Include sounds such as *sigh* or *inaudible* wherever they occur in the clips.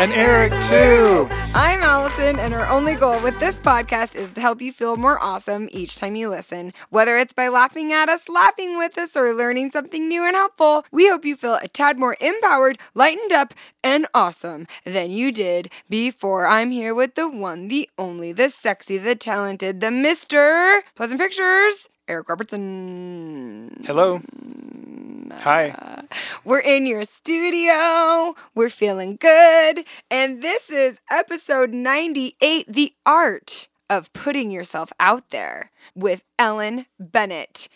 And Eric, too. I'm Alison, and our only goal with this podcast is to help you feel more awesome each time you listen. Whether it's by laughing at us, laughing with us, or learning something new and helpful, we hope you feel a tad more empowered, lightened up, and awesome than you did before. I'm here with the one, the only, the sexy, the talented, the Mr. Pleasant Pictures, Eric Robertson. Hello. Uh, Hi. We're in your studio. We're feeling good. And this is episode 98 The Art of Putting Yourself Out There with Ellen Bennett.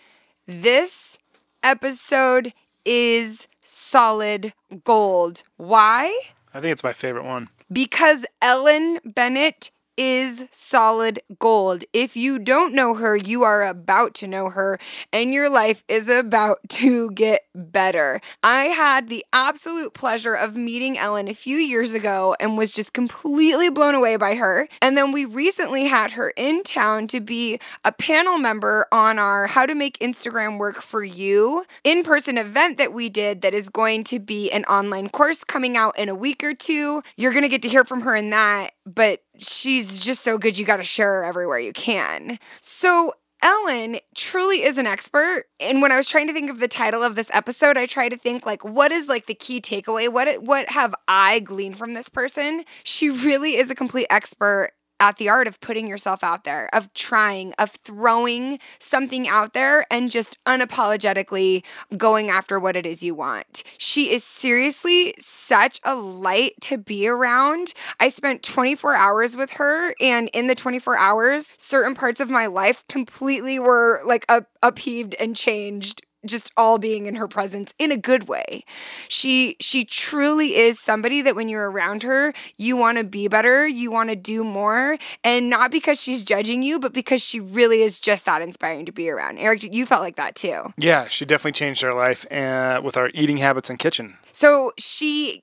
This episode is solid gold. Why? I think it's my favorite one. Because Ellen Bennett is solid gold. If you don't know her, you are about to know her, and your life is about *laughs* to get better. I had the absolute pleasure of meeting Ellen a few years ago and was just completely blown away by her. And then we recently had her in town to be a panel member on our How to Make Instagram Work for You in person event that we did that is going to be an online course coming out in a week or two. You're going to get to hear from her in that, but she's just so good you got to share her everywhere you can. So Ellen truly is an expert. And when I was trying to think of the title of this episode, I tried to think like what is like the key takeaway? What what have I gleaned from this person? She really is a complete expert at the art of putting yourself out there, of trying, of throwing something out there and just unapologetically going after what it is you want. She is seriously such a light to be around. I spent 24 hours with her, and in the 24 hours, certain parts of my life completely were like up, upheaved and changed just all being in her presence in a good way. She she truly is somebody that when you're around her, you want to be better, you want to do more, and not because she's judging you, but because she really is just that inspiring to be around. Eric, you felt like that too. Yeah, she definitely changed our life uh, with our eating habits and kitchen. So she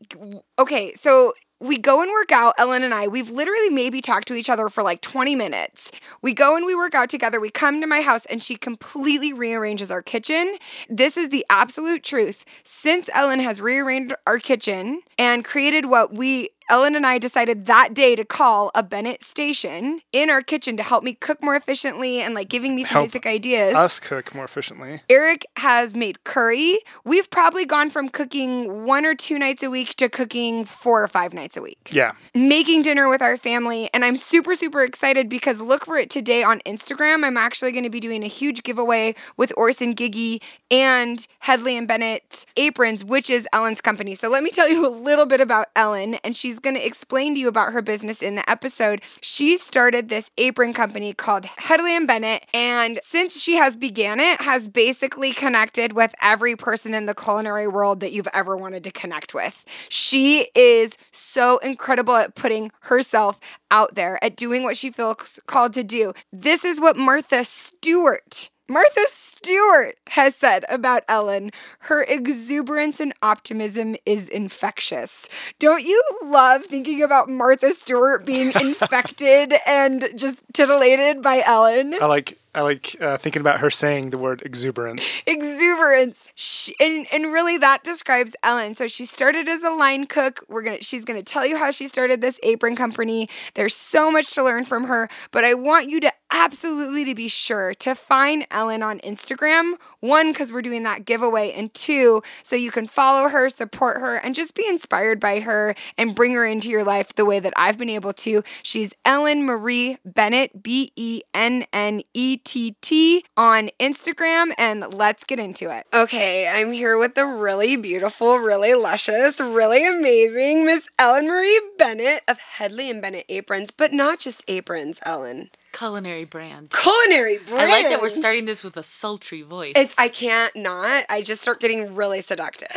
okay, so we go and work out, Ellen and I. We've literally maybe talked to each other for like 20 minutes. We go and we work out together. We come to my house and she completely rearranges our kitchen. This is the absolute truth. Since Ellen has rearranged our kitchen and created what we Ellen and I decided that day to call a Bennett station in our kitchen to help me cook more efficiently and like giving me some Help basic ideas. Us cook more efficiently. Eric has made curry. We've probably gone from cooking one or two nights a week to cooking four or five nights a week. Yeah. Making dinner with our family. And I'm super, super excited because look for it today on Instagram. I'm actually going to be doing a huge giveaway with Orson Giggy and Hedley and Bennett Aprons, which is Ellen's company. So let me tell you a little bit about Ellen. And she's going to explain to you about her business in the episode. She started this apron company called Hedley and Bennett. And since she has began it, has basically connected with every person in the culinary world that you've ever wanted to connect with. She is so incredible at putting herself out there, at doing what she feels called to do. This is what Martha Stewart Martha Stewart has said about Ellen her exuberance and optimism is infectious. Don't you love thinking about Martha Stewart being *laughs* infected and just titillated by Ellen? I like I like uh, thinking about her saying the word exuberance. *laughs* exuberance. She, and and really that describes Ellen. So she started as a line cook. We're to she's going to tell you how she started this apron company. There's so much to learn from her, but I want you to absolutely to be sure to find Ellen on Instagram. One cuz we're doing that giveaway and two so you can follow her, support her and just be inspired by her and bring her into your life the way that I've been able to. She's Ellen Marie Bennett B E N N E T T on Instagram and let's get into it. Okay, I'm here with the really beautiful, really luscious, really amazing Miss Ellen Marie Bennett of Hedley and Bennett Aprons, but not just aprons, Ellen. Culinary brand. Culinary brand. I like that we're starting this with a sultry voice. It's I can't not. I just start getting really seductive.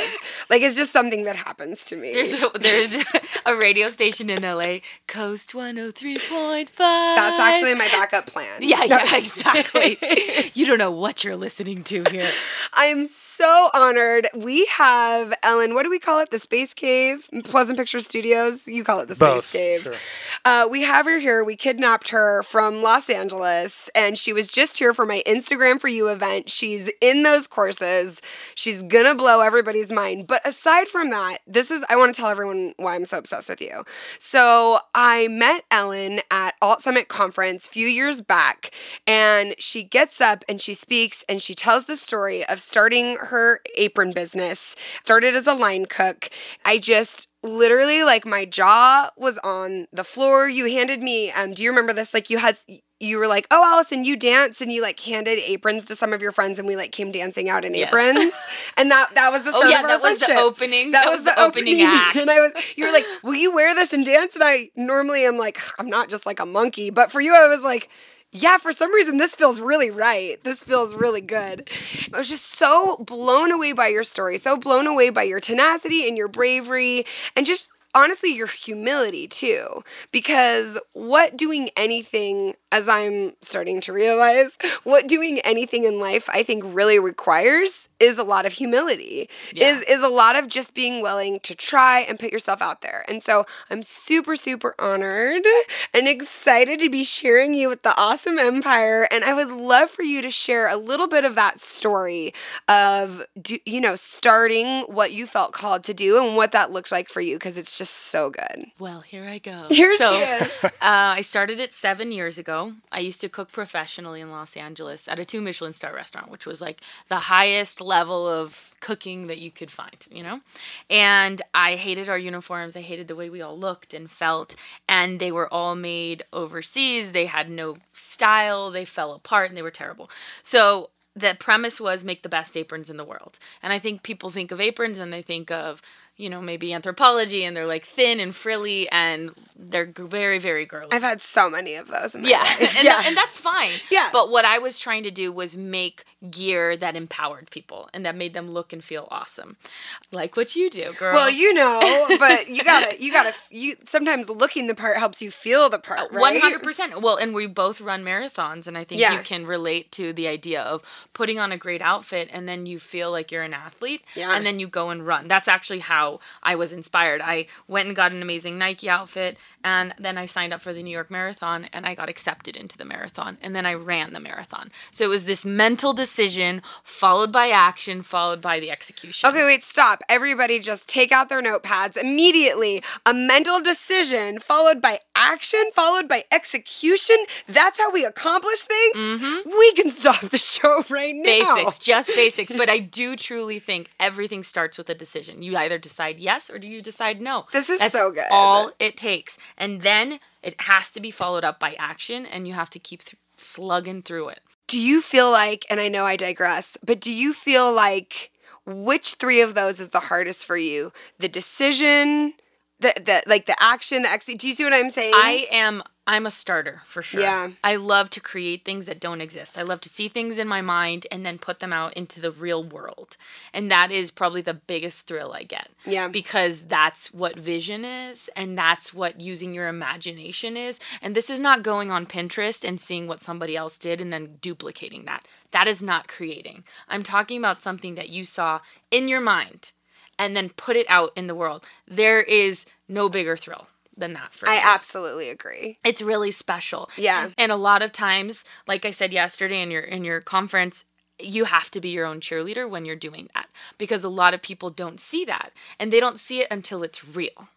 Like it's just something that happens to me. there's a, there's a radio station in LA, Coast 103.5. That's actually my backup plan. Yeah, No. yeah, exactly. *laughs* you don't know what you're listening to here. I am so honored. We have Ellen. What do we call it? The Space Cave, Pleasant Picture Studios. You call it the Space Both, Cave. sure. Uh, we have her here. We kidnapped her from Los Angeles, and she was just here for my Instagram for You event. She's in those courses. She's gonna blow everybody's mind. But aside from that, this is, I wanna tell everyone why I'm so obsessed with you. So I met Ellen at Alt Summit Conference a few years back, and she gets up and she speaks and she tells the story of starting her apron business, started as a line cook. I just literally like my jaw was on the floor. You handed me um do you remember this like you had you were like, "Oh, Alison, you dance," and you like handed aprons to some of your friends, and we like came dancing out in Yes. aprons, *laughs* and that that was the Oh start yeah, of our that was the opening. That, was, the opening, act. and I was you were like, "Will you wear this and dance?" And I normally am like, "I'm not just like a monkey," but for you, I was like. Yeah, for some reason, this feels really right. This feels really good. I was just so blown away by your story, so blown away by your tenacity and your bravery, and just honestly your humility too. Because what doing anything, as I'm starting to realize, what doing anything in life I think really requires is a lot of humility. Yeah. Is is a lot of just being willing to try and put yourself out there. And so I'm super super honored and excited to be sharing you with the awesome empire and I would love for you to share a little bit of that story of do, you know starting what you felt called to do and what that looks like for you because it's just so good. Well, here I go. Here so, *laughs* uh, I started it seven years ago. I used to cook professionally in Los Angeles at a two Michelin star restaurant, which was like the highest level of cooking that you could find, you know? And I hated our uniforms. I hated the way we all looked and felt. And they were all made overseas. They had no style. They fell apart and they were terrible. So, the premise was make the best aprons in the world. And I think people think of aprons and they think of, you know, maybe Anthropologie and they're like thin and frilly and they're very, very girly. I've had so many of those in my yeah. life. *laughs* and, that- and that's fine. Yeah. But what I was trying to do was make gear that empowered people and that made them look and feel awesome. Like what you do, girl. Well, you know, but you gotta, you gotta, you sometimes looking the part helps you feel the part, uh, right? One hundred percent. Well, and we both run marathons, and I think Yeah. you can relate to the idea of putting on a great outfit, and then you feel like you're an athlete, Yeah. and then you go and run. That's actually how I was inspired. I went and got an amazing Nike outfit, and then I signed up for the New York Marathon, and I got accepted into the marathon, and then I ran the marathon. So it was this mental decision followed by action, followed by the execution. Okay, wait, stop. Everybody just take out their notepads immediately. A mental decision followed by action, followed by execution. That's how we accomplish things. We can stop the show right now. Mm-hmm. basics, just basics. *laughs* But I do truly think everything starts with a decision. You either decide yes or do you decide no. This is That's so good. All it takes, and then it has to be followed up by action, and you have to keep th- slugging through it. Do you feel like, and I know I digress, but do you feel like which three of those is the hardest for you? The decision, the, the like the action, the ex. Do you see what I'm saying? I am. I'm a starter for sure. Yeah. I love to create things that don't exist. I love to see things in my mind and then put them out into the real world. And that is probably the biggest thrill I get. Yeah. Because that's what vision is and that's what using your imagination is. And this is not going on Pinterest and seeing what somebody else did and then duplicating that. That is not creating. I'm talking about something that you saw in your mind and then put it out in the world. There is no bigger thrill than that for I me absolutely agree. it's really special. Yeah. And a lot of times, like I said yesterday in your in your conference, you have to be your own cheerleader when you're doing that because a lot of people don't see that and they don't see it until it's real.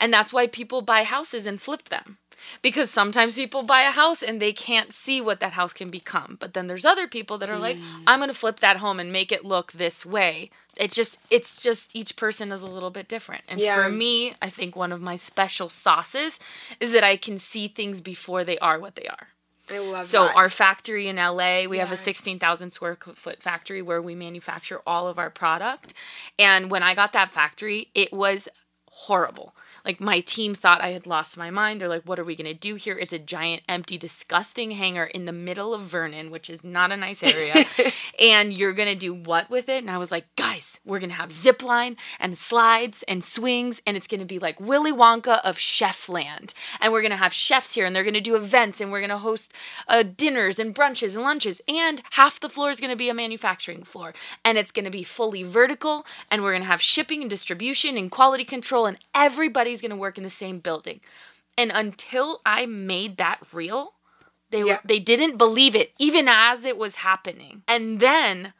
And that's why people buy houses and flip them. Because sometimes people buy a house and they can't see what that house can become. But then there's other people that are like, Mm. I'm going to flip that home and make it look this way. It's just it's just each person is a little bit different. And Yeah. for me, I think one of my special sauces is that I can see things before they are what they are. I love So that. our factory in LA, we have Yeah. a 16,000 square foot factory where we manufacture all of our product. And when I got that factory, it was horrible. Like my team thought I had lost my mind. They're like, "What are we going to do here?" It's a giant empty disgusting hangar in the middle of Vernon, which is not a nice area. *laughs* and you're going to do what with it? And I was like, "Guys, we're going to have zip line and slides and swings and it's going to be like Willy Wonka of chef land. And we're going to have chefs here and they're going to do events and we're going to host uh, dinners and brunches and lunches and half the floor is going to be a manufacturing floor and it's going to be fully vertical and we're going to have shipping and distribution and quality control and everybody's going to work in the same building. And until I made that real, they Yeah. were, they didn't believe it even as it was happening. And then,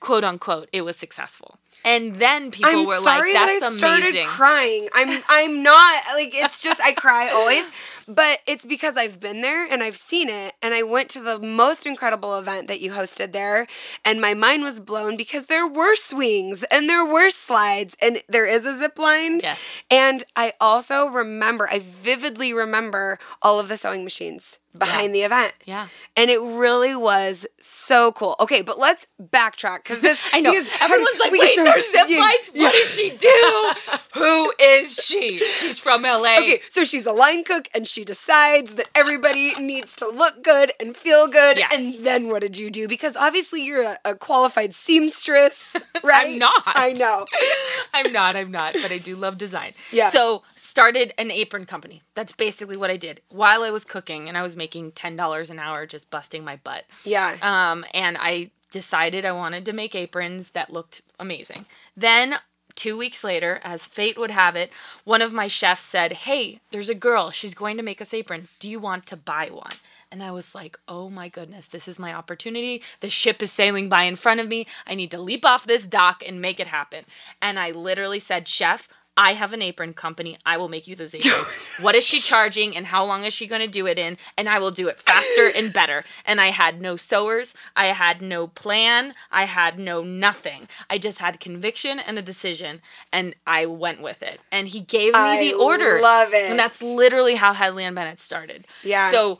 quote unquote, it was successful. And then people I'm were sorry like, "That's that I started crying. I'm I'm not like it's just I cry always, *laughs* but it's because I've been there and I've seen it and I went to the most incredible event that you hosted there and my mind was blown because there were swings and there were slides and there is a zip line. Yes. And I also remember, I vividly remember all of the sewing machines behind the event. Yeah. And it really was so cool. Okay, but let's backtrack because this *laughs* I know. Everyone's like, wait, so- there's zip yeah, lines? yeah. What does she do? Who is she? She's from LA. *laughs* Okay, so she's a line cook and she decides that everybody *laughs* needs to look good and feel good. Yeah. And then what did you do? Because obviously you're a, a qualified seamstress, *laughs* right? I'm not. I know. *laughs* I'm not, I'm not, but I do love design. Yeah. So started an apron company. That's basically what I did while I was cooking and I was making ten dollars an hour just busting my butt. Yeah. Um, and I decided I wanted to make aprons that looked amazing. Then two weeks later, as fate would have it, one of my chefs said, Hey, there's a girl. She's going to make us aprons. Do you want to buy one? And I was like, oh my goodness, this is my opportunity. The ship is sailing by in front of me. I need to leap off this dock and make it happen. And I literally said, Chef, I have an apron company. I will make you those aprons. what is she *laughs* charging and how long is she going to do it in? And I will do it faster and better. And I had no sewers. I had no plan. I had no nothing. I just had conviction and a decision and I went with it. And he gave me I the order. love it. And that's literally how Hedley and Bennett started. Yeah. So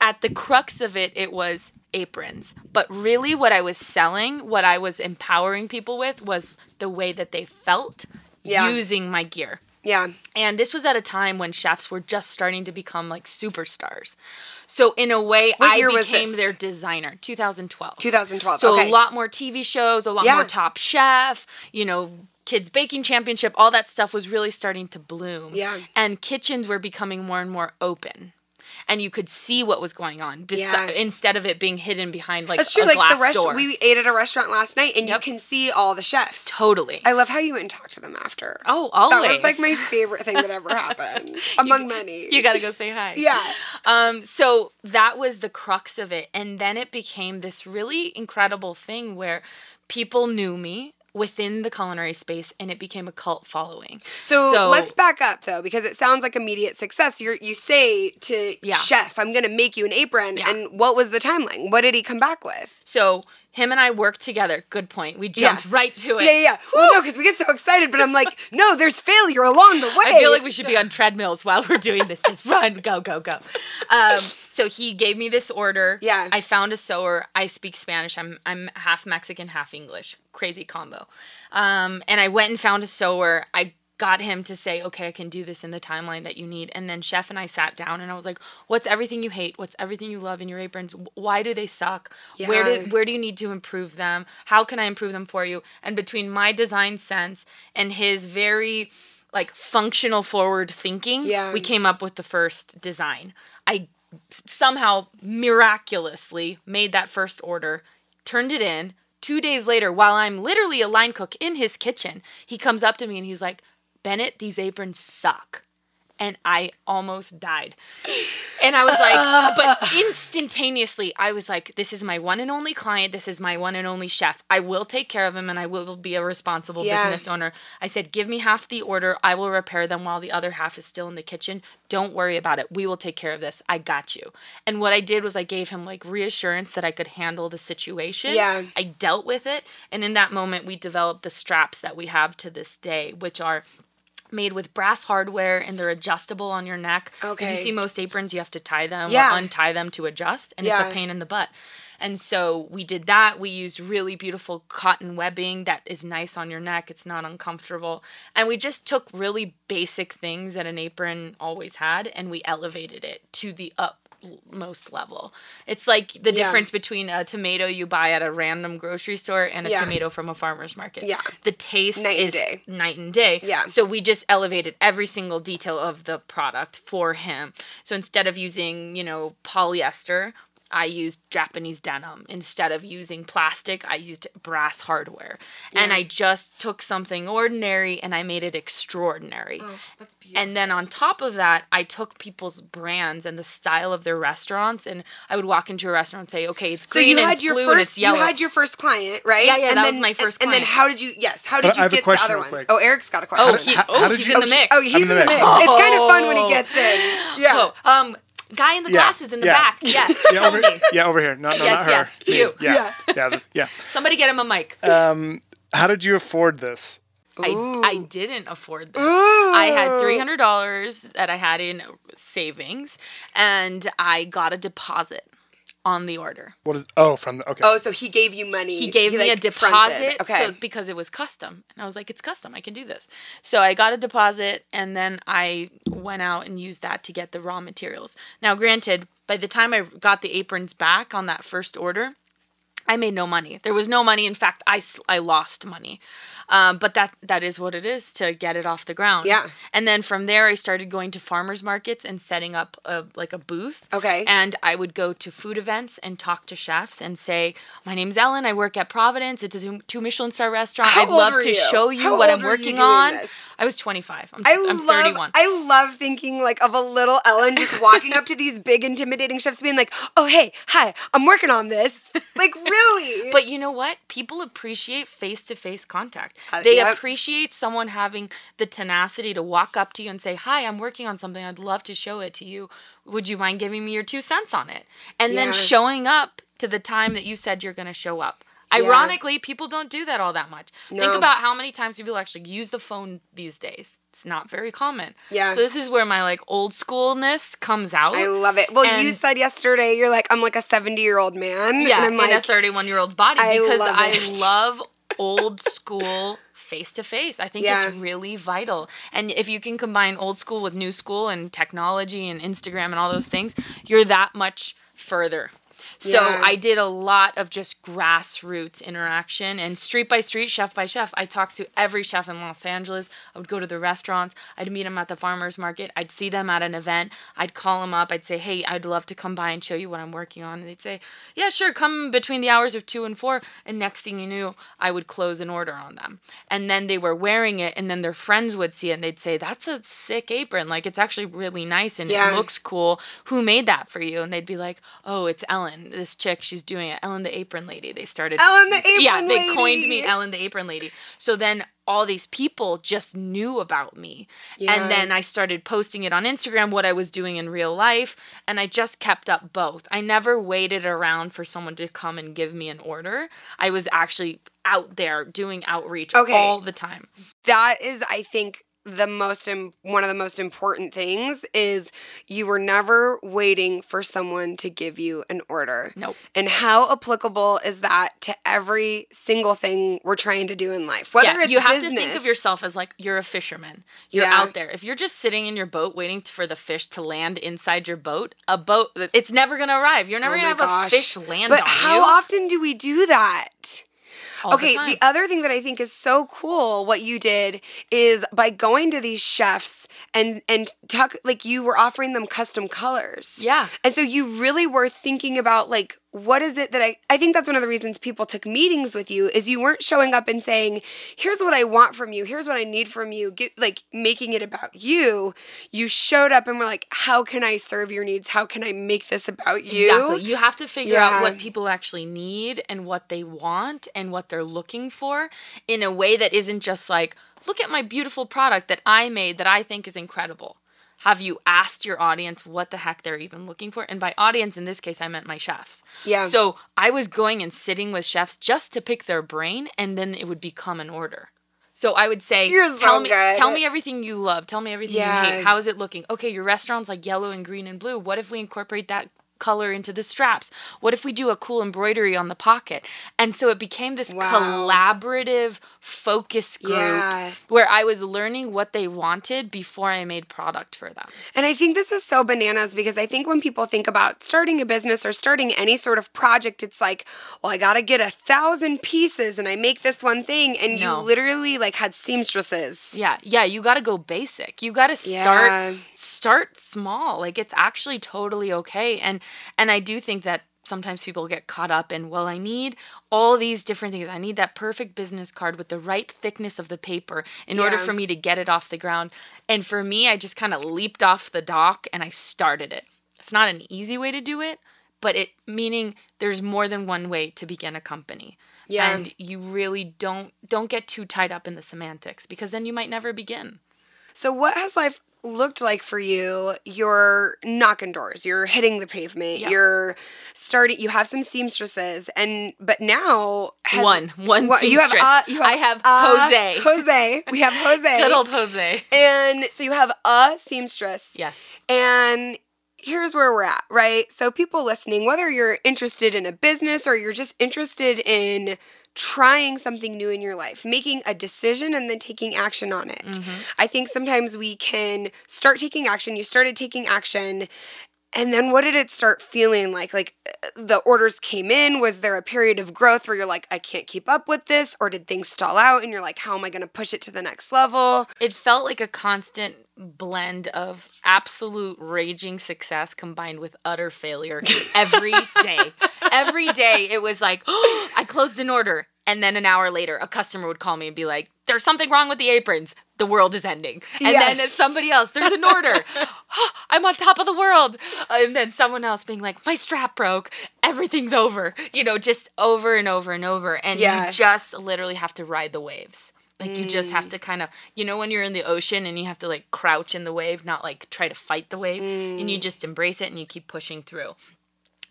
at the crux of it, it was aprons. But really, what I was selling, what I was empowering people with, was the way that they felt Yeah. using my gear. Yeah. And this was at a time when chefs were just starting to become like superstars. So in a way, What I became their designer. 2012. 2012. So okay. a lot more TV shows, a lot Yeah. more Top Chef, you know, Kids Baking Championship, all that stuff was really starting to bloom. Yeah. And kitchens were becoming more and more open. And you could see what was going on besi- Yeah. instead of it being hidden behind like That's true. a Like glass the restaurant, door. we ate at a restaurant last night, and Yep. you can see all the chefs. totally. I love how you went and talked to them after. oh, always. that was like my *laughs* favorite thing that ever happened, *laughs* among many. you got to go say hi. yeah. Um, so that was the crux of it. And then it became this really incredible thing where people knew me within the culinary space and it became a cult following. So, let's back up though, because it sounds like immediate success. You you say to Yeah. chef, "I'm going to make you an apron," Yeah. and what was the timeline? What did he come back with? So him and I worked together. Good point. We jumped Yeah. right to it. Yeah, yeah. yeah. Well, no, because we get so excited, but I'm *laughs* like, no, there's failure along the way. I feel like we should be on treadmills while we're doing this. Just run, go, go, go. Um, so he gave me this order. Yeah. I found a sewer. I speak Spanish. I'm I'm half Mexican, half English. Crazy combo. Um, and I went and found a sewer. I got him to say, okay, I can do this in the timeline that you need. And then Chef and I sat down and I was like, what's everything you hate? What's everything you love in your aprons? Why do they suck? Yeah. Where did where do you need to improve them? How can I improve them for you? And between my design sense and his very like functional forward thinking, Yeah. we came up with the first design. I somehow miraculously made that first order, turned it in. Two days later, while I'm literally a line cook in his kitchen, he comes up to me and he's like, Bennett, these aprons suck. And I almost died. And I was like, but *laughs* instantaneously, I was like, this is my one and only client. This is my one and only chef. I will take care of him and I will be a responsible Yeah. business owner. I said, give me half the order. I will repair them while the other half is still in the kitchen. Don't worry about it. We will take care of this. I got you. And what I did was I gave him like reassurance that I could handle the situation. Yeah. I dealt with it. And in that moment, we developed the straps that we have to this day, which are made with brass hardware and they're adjustable on your neck. Okay. If you see most aprons, you have to tie them Yeah. or untie them to adjust, and Yeah. it's a pain in the butt. And so we did that. We used really beautiful cotton webbing that is nice on your neck. It's not uncomfortable. And we just took really basic things that an apron always had and we elevated it to the utmost level. It's like the Yeah. difference between a tomato you buy at a random grocery store and a Yeah. tomato from a farmer's market. Yeah. The taste Night is day. night and day. Yeah. So we just elevated every single detail of the product for him. So instead of using, you know, polyester, I used Japanese denim. Instead of using plastic, I used brass hardware. And I just took something ordinary and I made it extraordinary. Oh, that's beautiful. And then on top of that, I took people's brands and the style of their restaurants, and I would walk into a restaurant and say, "Okay, it's so green you and had it's your blue and first it's you had your first client, right? Yeah, yeah, and that then, was my first And, and then how did you? Yes, how did But I you have a get question the other ones? quick. Oh, Eric's got a question. oh, he, How- oh did he's you- in the mix. Oh, he's in in the the mix. mix. It's kind of fun when he Oh. gets in. Yeah. Oh, um, guy in the Yeah, glasses in the yeah. back. Yes, *laughs* Yeah, tell over, me. yeah, over here. No, no, Yes, not her. yes, Me. you. Yeah, yeah, this- yeah. Somebody get him a mic. Um, how did you afford this? I, Ooh. I didn't afford this. Ooh. I had three hundred dollars that I had in savings, and I got a deposit on the order. What is? Oh, from the okay. Oh, so he gave you money. He gave me like, a fronted. deposit Okay. so, because it was custom. And I was like, it's custom. I can do this. So I got a deposit and then I went out and used that to get the raw materials. Now, granted, by the time I got the aprons back on that first order, I made no money. There was no money. In fact, I, I lost money. Um, but that that is what it is to get it off the ground. Yeah. And then from there, I started going to farmers markets and setting up a like a booth. Okay. And I would go to food events and talk to chefs and say, "My name's Ellen. I work at Providence. It's a two- Michelin star restaurant. How I'd love to you? show you How what I'm working on." this? I was 25. I'm, I I'm love 31. I love thinking like of a little Ellen just walking up to these big intimidating chefs being like, "Oh, hey, hi. I'm working on this." *laughs* Like, really? But you know what? People appreciate face to face contact. Uh, they yep. appreciate someone having the tenacity to walk up to you and say, Hi, I'm working on something. I'd love to show it to you. Would you mind giving me your two cents on it? And Yeah. then showing up to the time that you said you're going to show up. Ironically, people don't do that all that much. Think about how many times people actually use the phone these days. It's not very common. Yeah. So this is where my like old schoolness comes out. I love it. Well, you said yesterday you're like, "I'm like a 70 year old man." Yeah, and I'm in a 31 year old's body I because love I love old school face to face. I think Yeah. it's really vital. And if you can combine old school with new school and technology and Instagram and all those things, you're that much further. So Yeah. I did a lot of just grassroots interaction and street by street, chef by chef. I talked to every chef in Los Angeles. I would go to the restaurants. I'd meet them at the farmers market. I'd see them at an event. I'd call them up. I'd say, "Hey, I'd love to come by and show you what I'm working on." And they'd say, "Yeah, sure. Come between the hours of two and four. And next thing you knew, I would close an order on them. And then they were wearing it, and then their friends would see it, and they'd say, "That's a sick apron. Like it's actually really nice and Yeah. it looks cool. Who made that for you?" And they'd be like, "Oh, it's Ellen. This chick. She's doing it. Ellen the Apron Lady." They started. Ellen the Apron Yeah, they coined me Ellen the Apron Lady. So then all these people just knew about me. Yeah. And then I started posting it on Instagram, what I was doing in real life. And I just kept up both. I never waited around for someone to come and give me an order. I was actually out there doing outreach Okay. all the time. that is i think the most Im- one of the most important things is you were never waiting for someone to give you an order Nope. and how applicable is that to every single thing we're trying to do in life whether yeah, it's you have business, to think of yourself as like you're a fisherman. You're Yeah. out there. If you're just sitting in your boat waiting for the fish to land inside your boat, a boat it's never gonna arrive. You're never Oh gonna have gosh. a fish land but how you. often do we do that okay, the, the other thing that I think is so cool what you did is by going to these chefs and and talk like you were offering them custom colors. Yeah. And so you really were thinking about like what is it that I I think that's one of the reasons people took meetings with you is you weren't showing up and saying, "Here's what I want from you. Here's what I need from you." Get, like making it about you. You showed up and were like, "How can I serve your needs? How can I make this about you?" Exactly. You have to figure out what people actually need and what they want and what they're looking for in a way that isn't just like, look at my beautiful product that I made that I think is incredible. Have you asked your audience what the heck they're even looking for? And by audience in this case I meant my chefs. Yeah. So I was going and sitting with chefs just to pick their brain and then it would become an order. So I would say, You're so tell me, good. tell me everything you love. Tell me everything you hate. How is it looking? Okay, your restaurant's like yellow and green and blue. What if we incorporate that color into the straps? What if we do a cool embroidery on the pocket? And so it became this Wow. collaborative focus group Yeah. where I was learning what they wanted before I made product for them. And I think this is so bananas because I think when people think about starting a business or starting any sort of project, it's like, well, I got to get a thousand pieces and I make this one thing. And No. you literally like had seamstresses. Yeah, yeah, you got to go basic. You got to start Yeah. start small. Like it's actually totally okay. And and I do think that sometimes people get caught up in, well, I need all these different things. I need that perfect business card with the right thickness of the paper in order for me to get it off the ground. And for me, I just kind of leaped off the dock and I started it. It's not an easy way to do it, but it meaning there's more than one way to begin a company. Yeah. And you really don't don't get too tied up in the semantics because then you might never begin. So, what has life looked like for you? You're knocking doors, you're hitting the pavement, Yeah. you're starting. You have some seamstresses, and but now has- One, one What- you have, seamstress. uh, you have I have uh, Jose. Jose. We have Jose. *laughs* Good old Jose. And so you have a seamstress. Yes. And here's where we're at, right? So, people listening, whether you're interested in a business or you're just interested in trying something new in your life, making a decision and then taking action on it. Mm-hmm. I think sometimes we can start taking action. You started taking action. And then what did it start feeling like? Like uh, the orders came in? Was there a period of growth where you're like, I can't keep up with this? Or did things stall out and you're like, how am I going to push it to the next level? It felt like a constant blend of absolute raging success combined with utter failure every *laughs* day. every day it was like, oh, *gasps* I closed an order. And then an hour later, a customer would call me and be like, There's something wrong with the aprons. The world is ending. And then Yes. it's somebody else, there's an order. *laughs* "Oh, I'm on top of the world. And then someone else being like, My strap broke. Everything's over. You know, just over and over and over. And Yeah. you just literally have to ride the waves. Like you just have mm. to kind of, you know, when you're in the ocean and you have to like crouch in the wave, not like try to fight the wave, and you mm. just embrace it and you keep pushing through.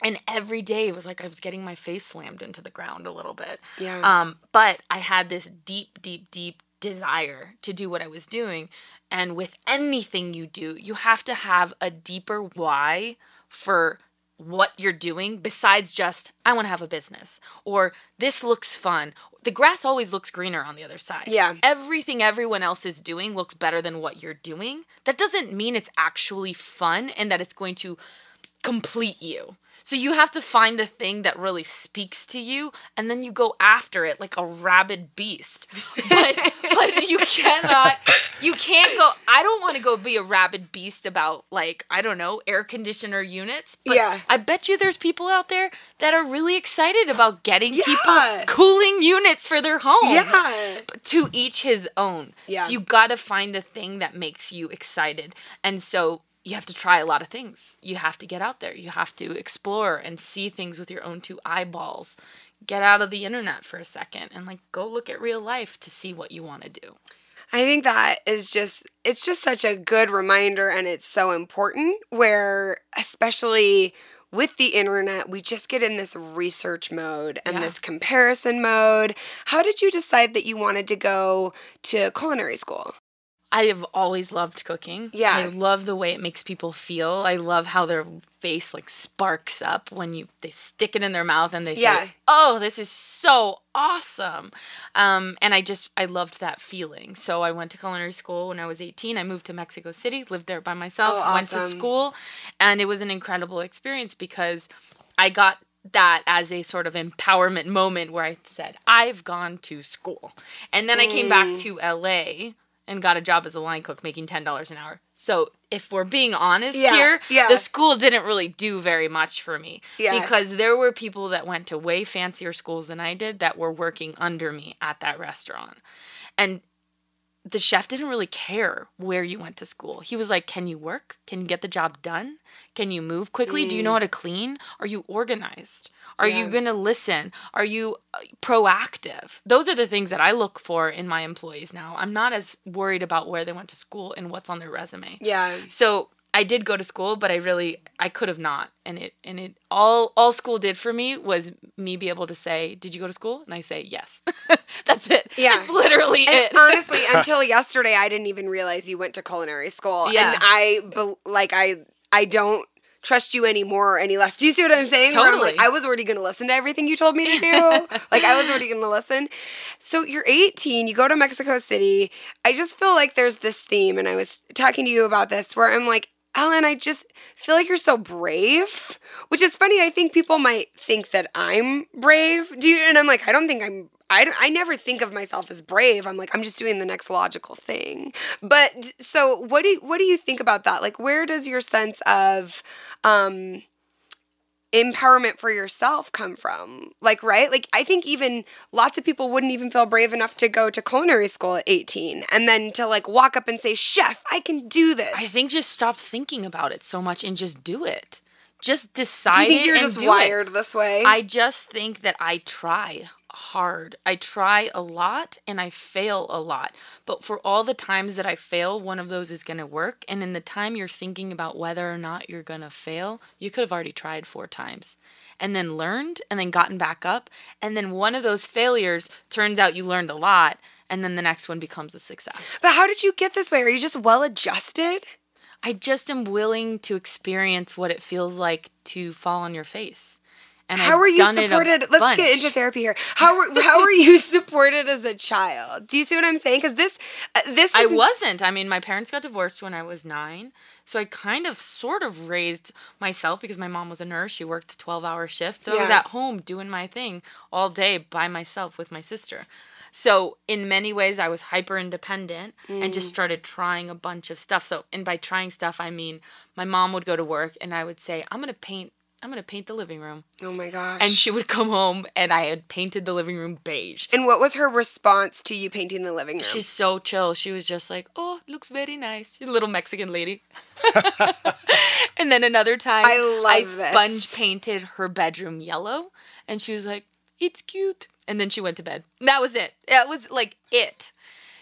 And every day it was like I was getting my face slammed into the ground a little bit. Yeah. Um, but I had this deep, deep, deep desire to do what I was doing. And with anything you do, you have to have a deeper why for what you're doing besides just I want to have a business or this looks fun. The grass always looks greener on the other side. Yeah. Everything everyone else is doing looks better than what you're doing. That doesn't mean it's actually fun and that it's going to complete you. So you have to find the thing that really speaks to you and then you go after it like a rabid beast. *laughs* But but you cannot you can't go I don't want to go be a rabid beast about like I don't know air conditioner units, but Yeah. I bet you there's people out there that are really excited about getting Yeah. people cooling units for their homes Yeah. to each his own. Yeah. So you got to find the thing that makes you excited. And so you have to try a lot of things. You have to get out there. You have to explore and see things with your own two eyeballs. Get out of the internet for a second and like go look at real life to see what you want to do. I think that is just it's just such a good reminder and it's so important where especially with the internet we just get in this research mode and Yeah. this comparison mode. How did you decide that you wanted to go to culinary school? I have always loved cooking. Yeah. I love the way it makes people feel. I love how their face like sparks up when you they stick it in their mouth and they say, "Oh, this is so awesome." Um, and I just I loved that feeling. So I went to culinary school when I was 18. I moved to Mexico City, lived there by myself, Oh, went to school, and it was an incredible experience because I got that as a sort of empowerment moment where I said, I've gone to school. And then I came back Mm. to LA and got a job as a line cook making $10 an hour. So if we're being honest Yeah, here, yeah. the school didn't really do very much for me. Yeah. Because there were people that went to way fancier schools than I did that were working under me at that restaurant. And the chef didn't really care where you went to school. He was like, Can you work? Can you get the job done? Can you move quickly? Do you know mm. how to clean? Are you organized? Are you going to listen? Are you uh, proactive? Those are the things that I look for in my employees now. I'm not as worried about where they went to school and what's on their resume. Yeah. So I did go to school, but I really I could have not. And it and it all all school did for me was me be able to say, "Did you go to school?" And I say, "Yes." *laughs* That's it. Yeah. It's literally And it. honestly, *laughs* until yesterday, I didn't even realize you went to culinary school. Yeah. And I, like, I, I don't trust you anymore or any less. Do you see what I'm saying? Where I'm like, Totally. I was already going to listen to everything you told me to do. *laughs* like, I was already going to listen. So you're 18, you go to Mexico City. I just feel like there's this theme, and I was talking to you about this where I'm like, Ellen, I just feel like you're so brave, which is funny. I think people might think that I'm brave. Do you? And I'm like, I don't think I'm. I, I never think of myself as brave. I'm like, I'm just doing the next logical thing. But so, what do you, what do you think about that? Like, where does your sense of um, empowerment for yourself come from? Like, right? Like, I think even lots of people wouldn't even feel brave enough to go to culinary school at 18 and then to like walk up and say, Chef, I can do this. I think just stop thinking about it so much and just do it. Just decide do you think you're just wired it. this way? I just think that I try hard. I try a lot and I fail a lot. But for all the times that I fail, one of those is going to work. And in the time you're thinking about whether or not you're going to fail, you could have already tried four times and then learned and then gotten back up. And then one of those failures turns out you learned a lot. And then the next one becomes a success. but how did you get this way? Are you just well adjusted? I just am willing to experience what it feels like to fall on your face. And How I've were you done it a supported? Let's get into therapy here. How were how were you *laughs* supported as a child? Do you see what I'm saying? Because this uh, this I wasn't. I mean, my parents got divorced when I was nine. So I kind of sort of raised myself because my mom was a nurse. She worked a 12 hour shift. So I was at home doing my thing all day by myself with my sister. So in many ways, I was hyper independent and just Mm. started trying a bunch of stuff. So, and by trying stuff, I mean my mom would go to work and I would say, I'm going to paint. I'm gonna paint the living room, Oh my gosh. and she would come home, and I had painted the living room beige. And what was her response to you painting the living room? She's so chill. She was just like, "Oh, looks very nice." She's a little Mexican lady. *laughs* and then another time, I love I this. sponge painted her bedroom yellow, and she was like, "It's cute." And then she went to bed. That was it. That was like it.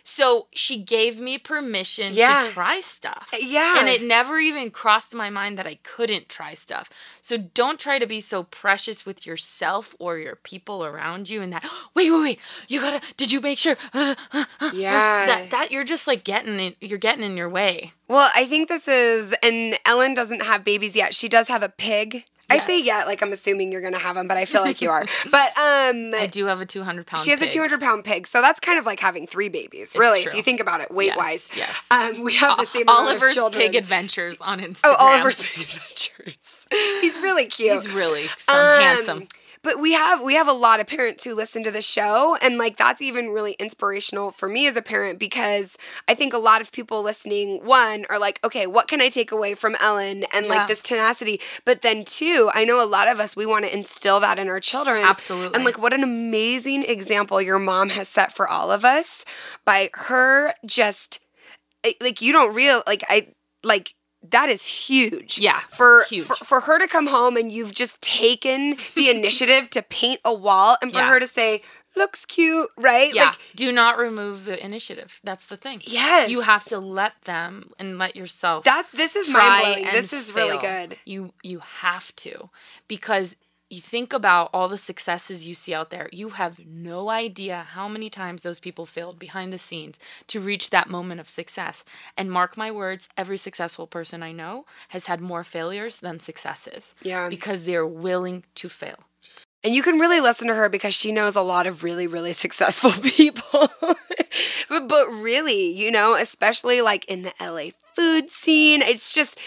So she gave me permission Yeah. to try stuff. Uh, yeah. And it never even crossed my mind that I couldn't try stuff. So don't try to be so precious with yourself or your people around you and that, *gasps* wait, wait, wait, you gotta, did you make sure? *laughs* Yeah. That, that you're just like getting in, you're getting in your way. Well, I think this is, and Ellen doesn't have babies yet. She does have a pig. I say Yes. yet, like I'm assuming you're gonna have them, but I feel like you are. *laughs* But um, I do have a 200 pound she has a 200 pound pig, so that's kind of like having three babies, really, if you think about it, weight wise. yes. Um, we have the same Oliver's. Pig Adventures on Instagram. Oh, Oliver's Pig *laughs* Adventures. He's really cute. He's really some Um, handsome. But we have we have a lot of parents who listen to the show and like that's even really inspirational for me as a parent because I think a lot of people listening one are like, okay, what can I take away from Ellen and Yeah. like this tenacity? But then two, I know a lot of us we want to instill that in our children. Absolutely. And like what an amazing example your mom has set for all of us by her just like you don't real like I like that is huge. Yeah, For, huge. for for her to come home and you've just taken the *laughs* initiative to paint a wall and for Yeah. her to say, looks cute, right? Yeah. Like do not remove the initiative. That's the thing. Yes. You have to let them and let yourself that's this is mind blowing. This is really good. You you have to because you think about all the successes you see out there. You have no idea how many times those people failed behind the scenes to reach that moment of success. And mark my words, every successful person I know has had more failures than successes. Yeah. Because they're willing to fail. And you can really listen to her because she knows a lot of really, really *laughs* successful people. but, *laughs* but really, you know, especially like in the LA food scene, it's just,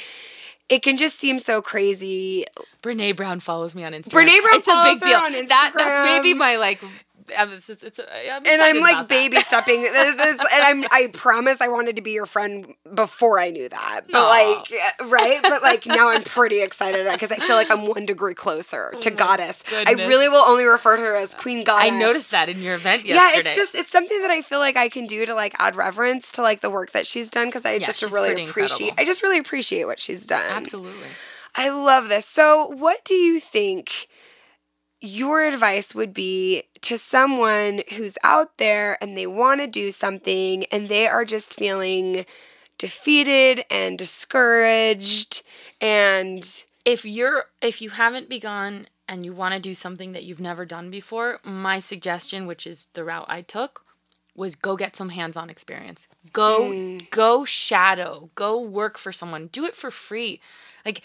it can just seem so crazy. Brene Brown follows me on Instagram. Brene Brown it's a follows big her deal. That that's maybe my like. I'm, it's, it's, I'm and I'm like baby stepping, *laughs* and I'm I promise I wanted to be your friend before I knew that, but Aw. like uh, right, but like now I'm pretty excited because I feel like I'm one degree closer *laughs* to goddess. I Oh really will only refer to her as Queen Goddess. I noticed that in your event Yeah, it's just it's something that I feel like I can do to like add reverence to like the work that she's done because I just really appreciate incredible. I just really appreciate what she's done. absolutely. I love this. So, what do you think your advice would be to someone who's out there and they want to do something and they are just feeling defeated and discouraged and If you're if you haven't begun and you want to do something that you've never done before, my suggestion, which is the route I took, was go get some hands-on experience. Go hmm. go shadow, go work for someone. Do it for free. Like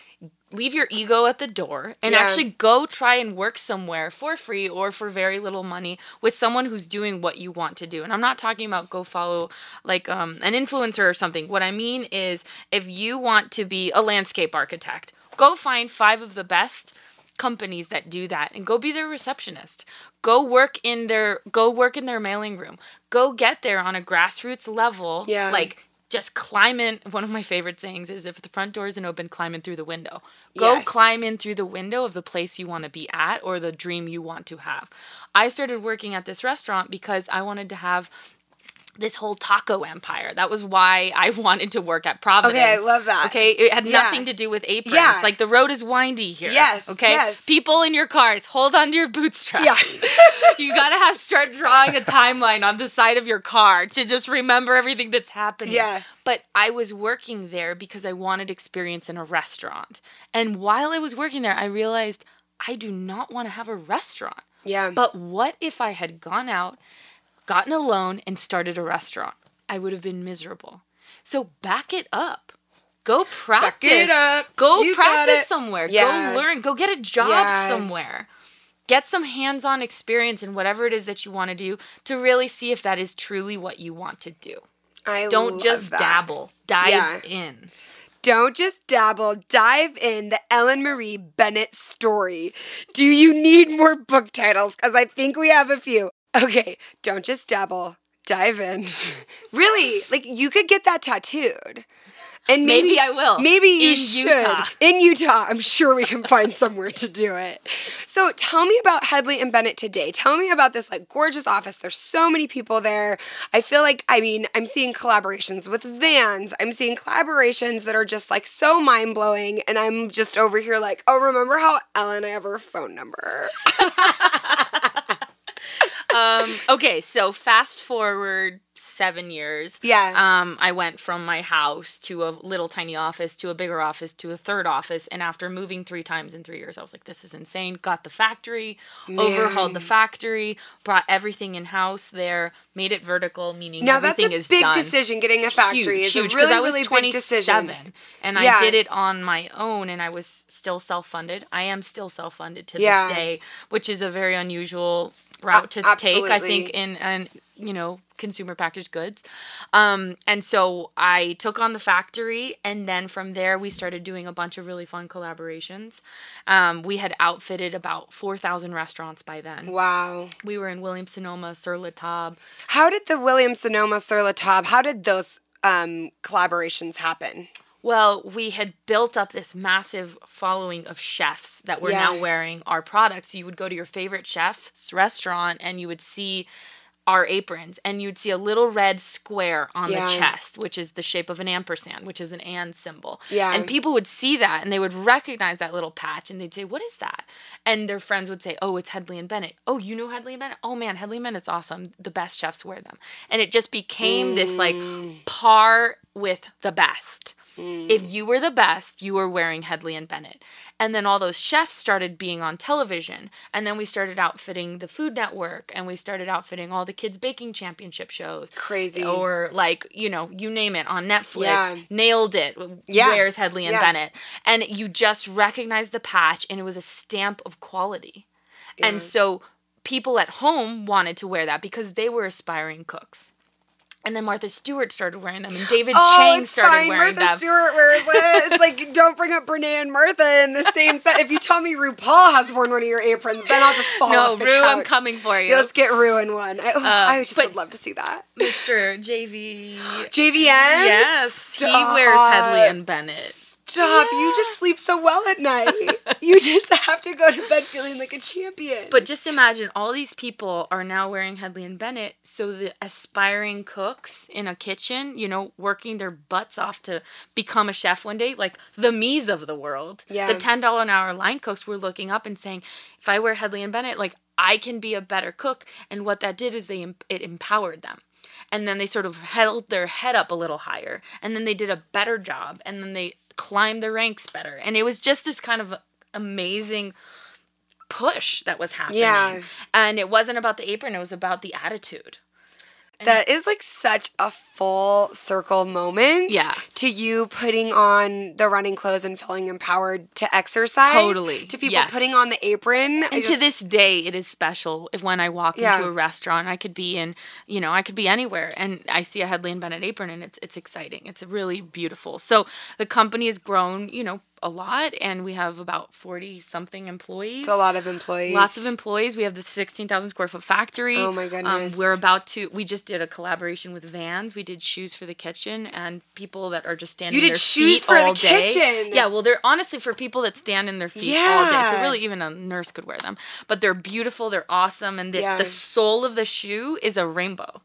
leave your ego at the door and Yeah. actually go try and work somewhere for free or for very little money with someone who's doing what you want to do. And I'm not talking about go follow like um, an influencer or something. What I mean is if you want to be a landscape architect, go find five of the best companies that do that and go be their receptionist go work in their go work in their mailing room go get there on a grassroots level Yeah. like just climb in. One of my favorite things is if the front door isn't open, climb in through the window. Go Yes. climb in through the window of the place you want to be at or the dream you want to have. I started working at this restaurant because I wanted to have this whole taco empire. That was why I *laughs* wanted to work at Providence. Okay, I love that. Okay, it had Yeah. nothing to do with aprons. Yeah. Like the road is windy here. Yes, Okay. yes. People in your cars, hold on to your bootstraps. Yes. *laughs* you gotta have start drawing a timeline on the side of your car to just remember everything that's happening. Yeah. But I was working there because I wanted experience in a restaurant. And while I was working there, I realized I do not want to have a restaurant. Yeah. But what if I had gone out, gotten a loan, and started a restaurant? I would have been miserable. So back it up. Go practice. it up. Go You practice somewhere. Yeah. Go learn. Go get a job Yeah. somewhere. Get some hands on experience in whatever it is that you want to do to really see if that is truly what you want to do. I Don't just that. dabble, dive Yeah. in. Don't just dabble, dive in the Ellen Marie Bennett story. Do you need more book titles? Because I think we have a few. Okay, don't just dabble, dive in. *laughs* really, like you could get that tattooed. And maybe, Maybe I will. Maybe you In should. Utah. In Utah, I'm sure we can find *laughs* somewhere to do it. So tell me about Hedley and Bennett today. Tell me about this like gorgeous office. There's so many people there. I feel like I mean I'm seeing collaborations with Vans. I'm seeing collaborations that are just like so mind blowing, and I'm just over here like, oh, remember how Ellen I have her phone number? *laughs* Um, okay, so fast forward seven years. Yeah. Um, I went from my house to a little tiny office to a bigger office to a third office, and after moving three times in three years, I was like, "This is insane." Got the factory, overhauled the factory, brought everything in house there, made it vertical, meaning Now that's everything a is big done. decision. Getting a factory huge, is huge, really, I was really big 27 decision. and Yeah. I did it on my own and I was still self-funded. I am still self-funded to Yeah. this day, which is a very unusual route to take, I think, in and you know, consumer packaged goods. Um, and so I took on the factory and then from there we started doing a bunch of really fun collaborations. Um, we had outfitted about 4,000 restaurants by then. Wow. We were in Williams Sonoma, Sur La Table, How did the William Sonoma Sur La Table, how did those um, collaborations happen? Well, we had built up this massive following of chefs that were now wearing our products. You would go to your favorite chef's restaurant and you would see our aprons and you'd see a little red square on Yeah. the chest, which is the shape of an ampersand, which is an and symbol. Yeah. And people would see that and they would recognize that little patch and they'd say, What is that? And their friends would say, Oh, it's Hedley and Bennett. Oh, you know Hedley and Bennett? Oh man, Hedley and Bennett's awesome. The best chefs wear them. And it just became this like mm. par with the best. Mm. If you were the best, you were wearing Hedley and Bennett. And then all those chefs started being on television. And then we started outfitting the Food Network and we started outfitting all the kids' baking championship shows. Crazy. Or like, you know, you name it on Netflix. Yeah. Nailed it. Yeah. Where's Hedley and Yeah. Bennett? And you just recognized the patch and it was a stamp of quality. And so people at home wanted to wear that because they were aspiring cooks. And then Martha Stewart started wearing them, and David Oh, Chang started fine. wearing Martha them. Martha Stewart wears it. It's like *laughs* don't bring up Brene and Martha in the same set. If you tell me RuPaul has worn one of your aprons, then I'll just fall No, off the couch. No, Ru, I'm coming for you. Yeah, let's get Ru in one. I, oh, uh, I just would love to see that. Mr. JV. JVN. Yes, he Stop. wears Hedley and Bennett. Stop! You just sleep so well at night. *laughs* you just have to go to bed feeling like a champion. But just imagine all these people are now wearing Hedley and Bennett. So the aspiring cooks in a kitchen, you know, working their butts off to become a chef one day, like the me's of the world. Yeah. The ten dollar an hour line cooks were looking up and saying, if I wear Hedley and Bennett, like I can be a better cook. And what that did is they it empowered them. And then they sort of held their head up a little higher. And then they did a better job. And then they climbed the ranks better. And it was just this kind of amazing push that was happening. Yeah. And it wasn't about the apron, it was about the attitude. That is like such a full circle moment. Yeah. To you putting on the running clothes and feeling empowered to exercise. Totally, To people yes. putting on the apron. And to this day, it is special if when I walk Yeah. into a restaurant, I could be in, you know, I could be anywhere and I see a Hedley and Bennett apron and it's, it's exciting. It's really beautiful. So the company has grown, you know, a lot, and we have about forty something employees. It's a lot of employees. Lots of employees. We have the 16,000 square foot factory. Oh my goodness. Um, we're about to, we just did a collaboration with Vans. We did shoes for the kitchen and people that are just standing You did shoes for the day. kitchen? Yeah, well, they're honestly for people that stand in their feet all day. So really, even a nurse could wear them. But they're beautiful. They're awesome. And the, Yeah. the sole of the shoe is a rainbow.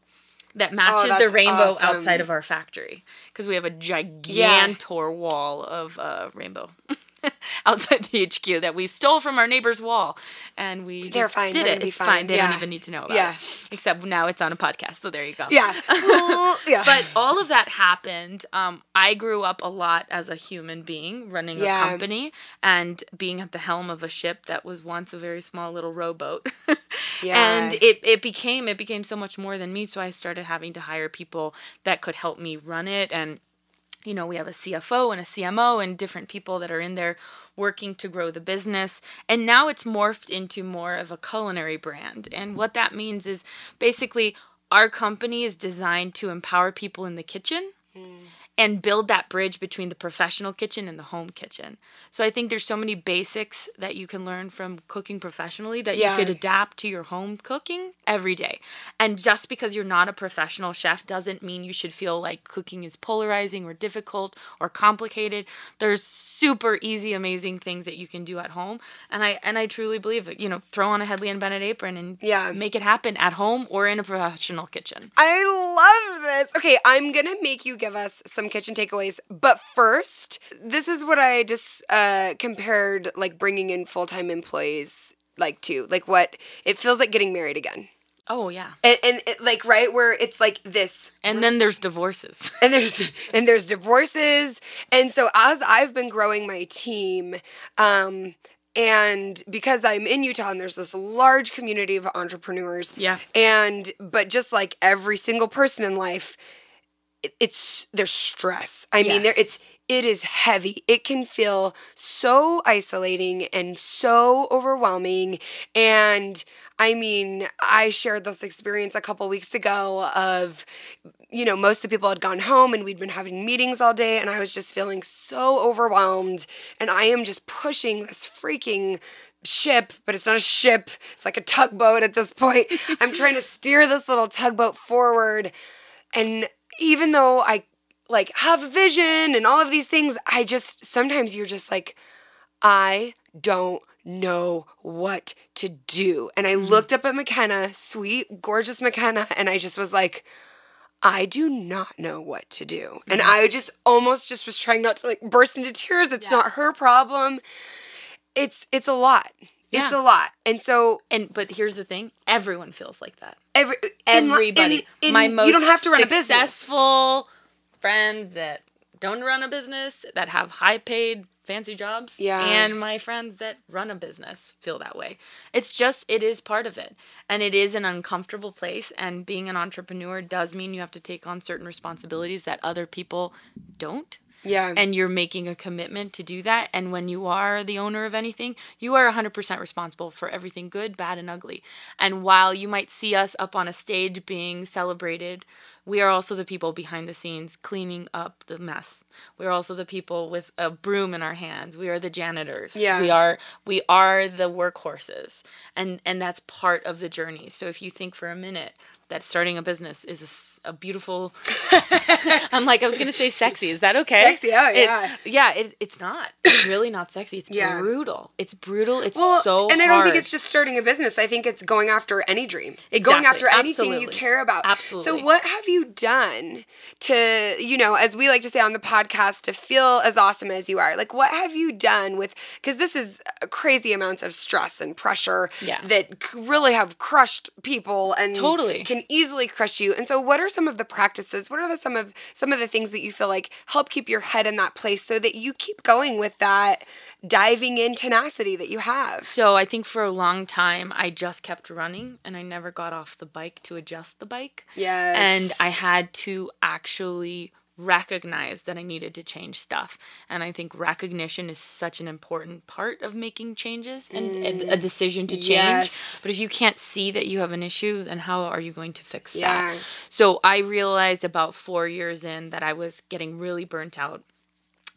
That matches the Oh, that's rainbow awesome. outside of our factory. Because we have a gigantor wall of uh, rainbow *laughs* *laughs* outside the HQ that we stole from our neighbor's wall, and we They're just fine. did it. It's fine. fine. They Yeah. don't even need to know about Yeah. it. Except now it's on a podcast, so there you go. Yeah. *laughs* yeah. But all of that happened. Um, I grew up a lot as a human being running Yeah. a company and being at the helm of a ship that was once a very small little rowboat. *laughs* Yeah. And it, it became it became so much more than me. So I started having to hire people that could help me run it and you know, we have a CFO and a CMO and different people that are in there working to grow the business. And now it's morphed into more of a culinary brand. And what that means is basically our company is designed to empower people in the kitchen mm. And build that bridge between the professional kitchen and the home kitchen. So I think there's so many basics that you can learn from cooking professionally that Yeah. you could adapt to your home cooking every day. And just because you're not a professional chef doesn't mean you should feel like cooking is polarizing or difficult or complicated. There's super easy amazing things that you can do at home. And I and I truly believe it. You know, throw on a Hedley and Bennett apron and Yeah. make it happen at home or in a professional kitchen. I love this. Okay, I'm gonna make you give us some kitchen takeaways, but first, this is what I just uh, compared like bringing in full time employees like to like what it feels like getting married again, Oh yeah. and, and it, like right where it's like this And then there's divorces. *laughs* and there's and there's divorces and so as i've been growing my team um and because i'm in utah and there's this large community of entrepreneurs Yeah. and but just like every single person in life it's there's stress i mean there it's it is heavy it can feel so isolating and so overwhelming and i mean i shared this experience a couple weeks ago of you know, most of the people had gone home and we'd been having meetings all day, and I was just feeling so overwhelmed. And I am just pushing this freaking ship, but it's not a ship, it's like a tugboat at this point. *laughs* I'm trying to steer this little tugboat forward. And even though I like have a vision and all of these things, I just sometimes you're just like, I don't know what to do. And I mm-hmm. looked up at McKenna, sweet, gorgeous McKenna, and I just was like, I do not know what to do. And mm-hmm. I just almost just was trying not to like burst into tears. It's not her problem. It's it's a lot. It's a lot. And so And but here's the thing: everyone feels like that. every Everybody. in- in- My most you don't have to run a business. successful friends that don't run a business that have high paid fancy jobs Yeah. and my friends that run a business feel that way it's just it is part of it and it is an uncomfortable place and being an entrepreneur does mean you have to take on certain responsibilities that other people don't Yeah. and you're making a commitment to do that and when you are the owner of anything you are 100% responsible for everything good bad and ugly. And while you might see us up on a stage being celebrated we are also the people behind the scenes cleaning up the mess. We are also the people with a broom in our hands. We are the janitors. Yeah. we are we are the workhorses. And and that's part of the journey. So if you think for a minute that starting a business is a beautiful. *laughs* I'm like I was gonna say sexy. Is that okay? Sexy, oh, It's- yeah. yeah. It, it's not. It's really not sexy. It's Yeah. brutal. It's brutal. It's well, so and I don't think it's just starting a business. I think it's going after any dream, Exactly. going Exactly. after anything you care about. Absolutely. So, what have you done to, you know, as we like to say on the podcast, to feel as awesome as you are? Like, what have you done with? Because this is crazy amounts of stress and pressure Yeah. that really have crushed people and Totally. Can easily crush you. And so, what are some of the practices? What are the, some of some of the things that you feel like help keep your head in that place so that you keep going with that diving in tenacity that you have? So I think for a long time I just kept running and I never got off the bike to adjust the bike. Yes. And I had to actually recognize that I needed to change stuff. And I think recognition is such an important part of making changes and a, a decision to change. Yes. But if you can't see that you have an issue, then how are you going to fix Yeah. that? So I realized about 4 years in that I was getting really burnt out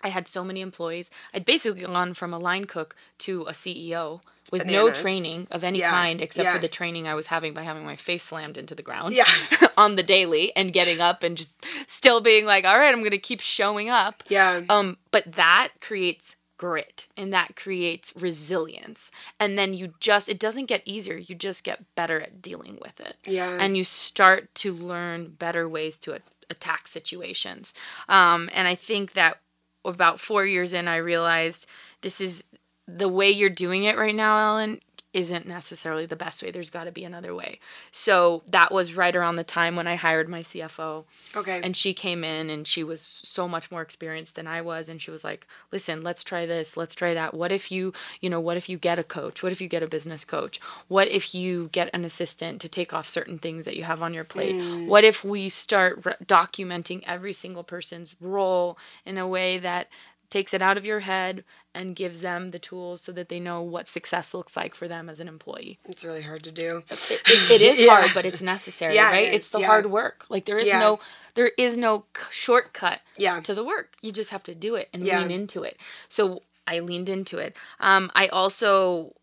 I had so many employees. I'd basically gone from a line cook to a CEO with no training of any Yeah, kind except yeah. for the training I was having by having my face slammed into the ground Yeah. *laughs* on the daily and getting up and just still being like, all right, I'm going to keep showing up. Yeah. Um, but that creates grit and that creates resilience. And then you just, it doesn't get easier. You just get better at dealing with it. Yeah. And you start to learn better ways to attack situations. Um, and I think that about four years in, I realized this is the way you're doing it right now, Ellen, isn't necessarily the best way. There's got to be another way. So that was right around the time when I hired my CFO. Okay. And she came in and she was so much more experienced than I was. And she was like, listen, let's try this, let's try that. What if you, you know, what if you get a coach? What if you get a business coach? What if you get an assistant to take off certain things that you have on your plate? Mm. What if we start re- documenting every single person's role in a way that takes it out of your head and gives them the tools so that they know what success looks like for them as an employee. it's really hard to do. It, it- it is *laughs* Yeah. hard, but it's necessary, Yeah, right? is, It's the yeah. hard work. Like there is no there is no shortcut Yeah. to the work. You just have to do it and lean into it. So I leaned into it. Um, I also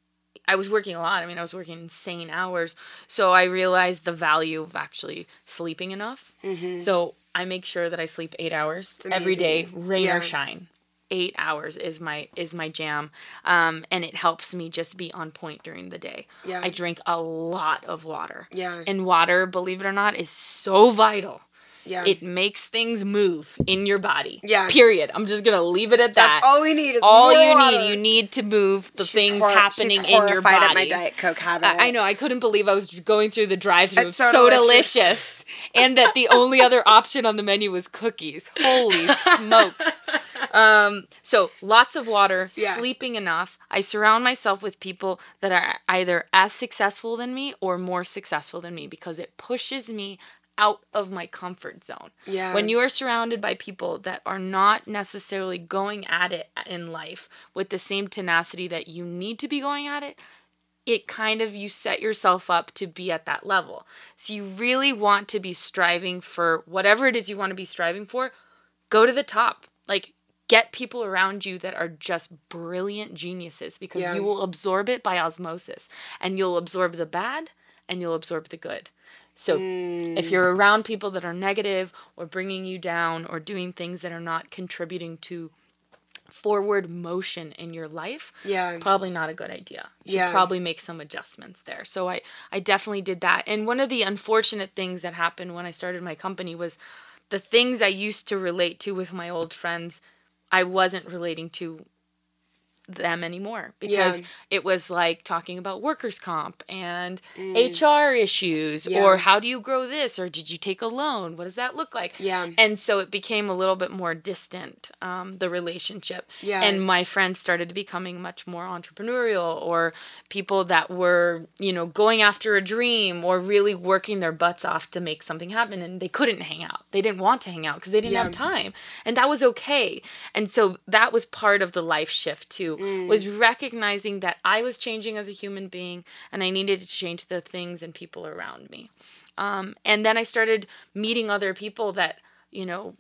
I was working a lot. I mean, I was working insane hours. So I realized the value of actually sleeping enough. So I make sure that I sleep eight hours every day, rain Yeah. or shine. Eight hours is my is my jam, um, and it helps me just be on point during the day. Yeah. I drink a lot of water. Yeah. and water, believe it or not, is so vital. Yeah. It makes things move in your body. Yeah. Period. I'm just gonna leave it at that. That's all we need is All you water. need. You need to move the She's things hor- happening she's in your body. at my Diet Coke habit. I I know. I couldn't believe I was going through the drive-through. It's so, so delicious. delicious. and that the only other *laughs* option on the menu was cookies. Holy smokes! Um, so lots of water, *laughs* Yeah. sleeping enough. I surround myself with people that are either as successful than me or more successful than me because it pushes me out of my comfort zone. Yeah. When you are surrounded by people that are not necessarily going at it in life with the same tenacity that you need to be going at it, it kind of you set yourself up to be at that level. So you really want to be striving for whatever it is you want to be striving for, go to the top. Like get people around you that are just brilliant geniuses because Yeah. you will absorb it by osmosis and you'll absorb the bad and you'll absorb the good. So Mm. if you're around people that are negative or bringing you down or doing things that are not contributing to forward motion in your life, Yeah. probably not a good idea. You should Yeah. probably make some adjustments there. So I I definitely did that. And one of the unfortunate things that happened when I started my company was the things I used to relate to with my old friends, I wasn't relating to them anymore because Yeah. it was like talking about workers comp and HR issues Mm. Yeah. or how do you grow this or did you take a loan what does that look like Yeah. and so it became a little bit more distant um, the relationship Yeah. and my friends started to becoming much more entrepreneurial or people that were you know going after a dream or really working their butts off to make something happen and they couldn't hang out they didn't want to hang out because they didn't Yeah. have time and that was okay and so that was part of the life shift too was recognizing that i was changing as a human being and i needed to change the things and people around me um, and then i started meeting other people that you know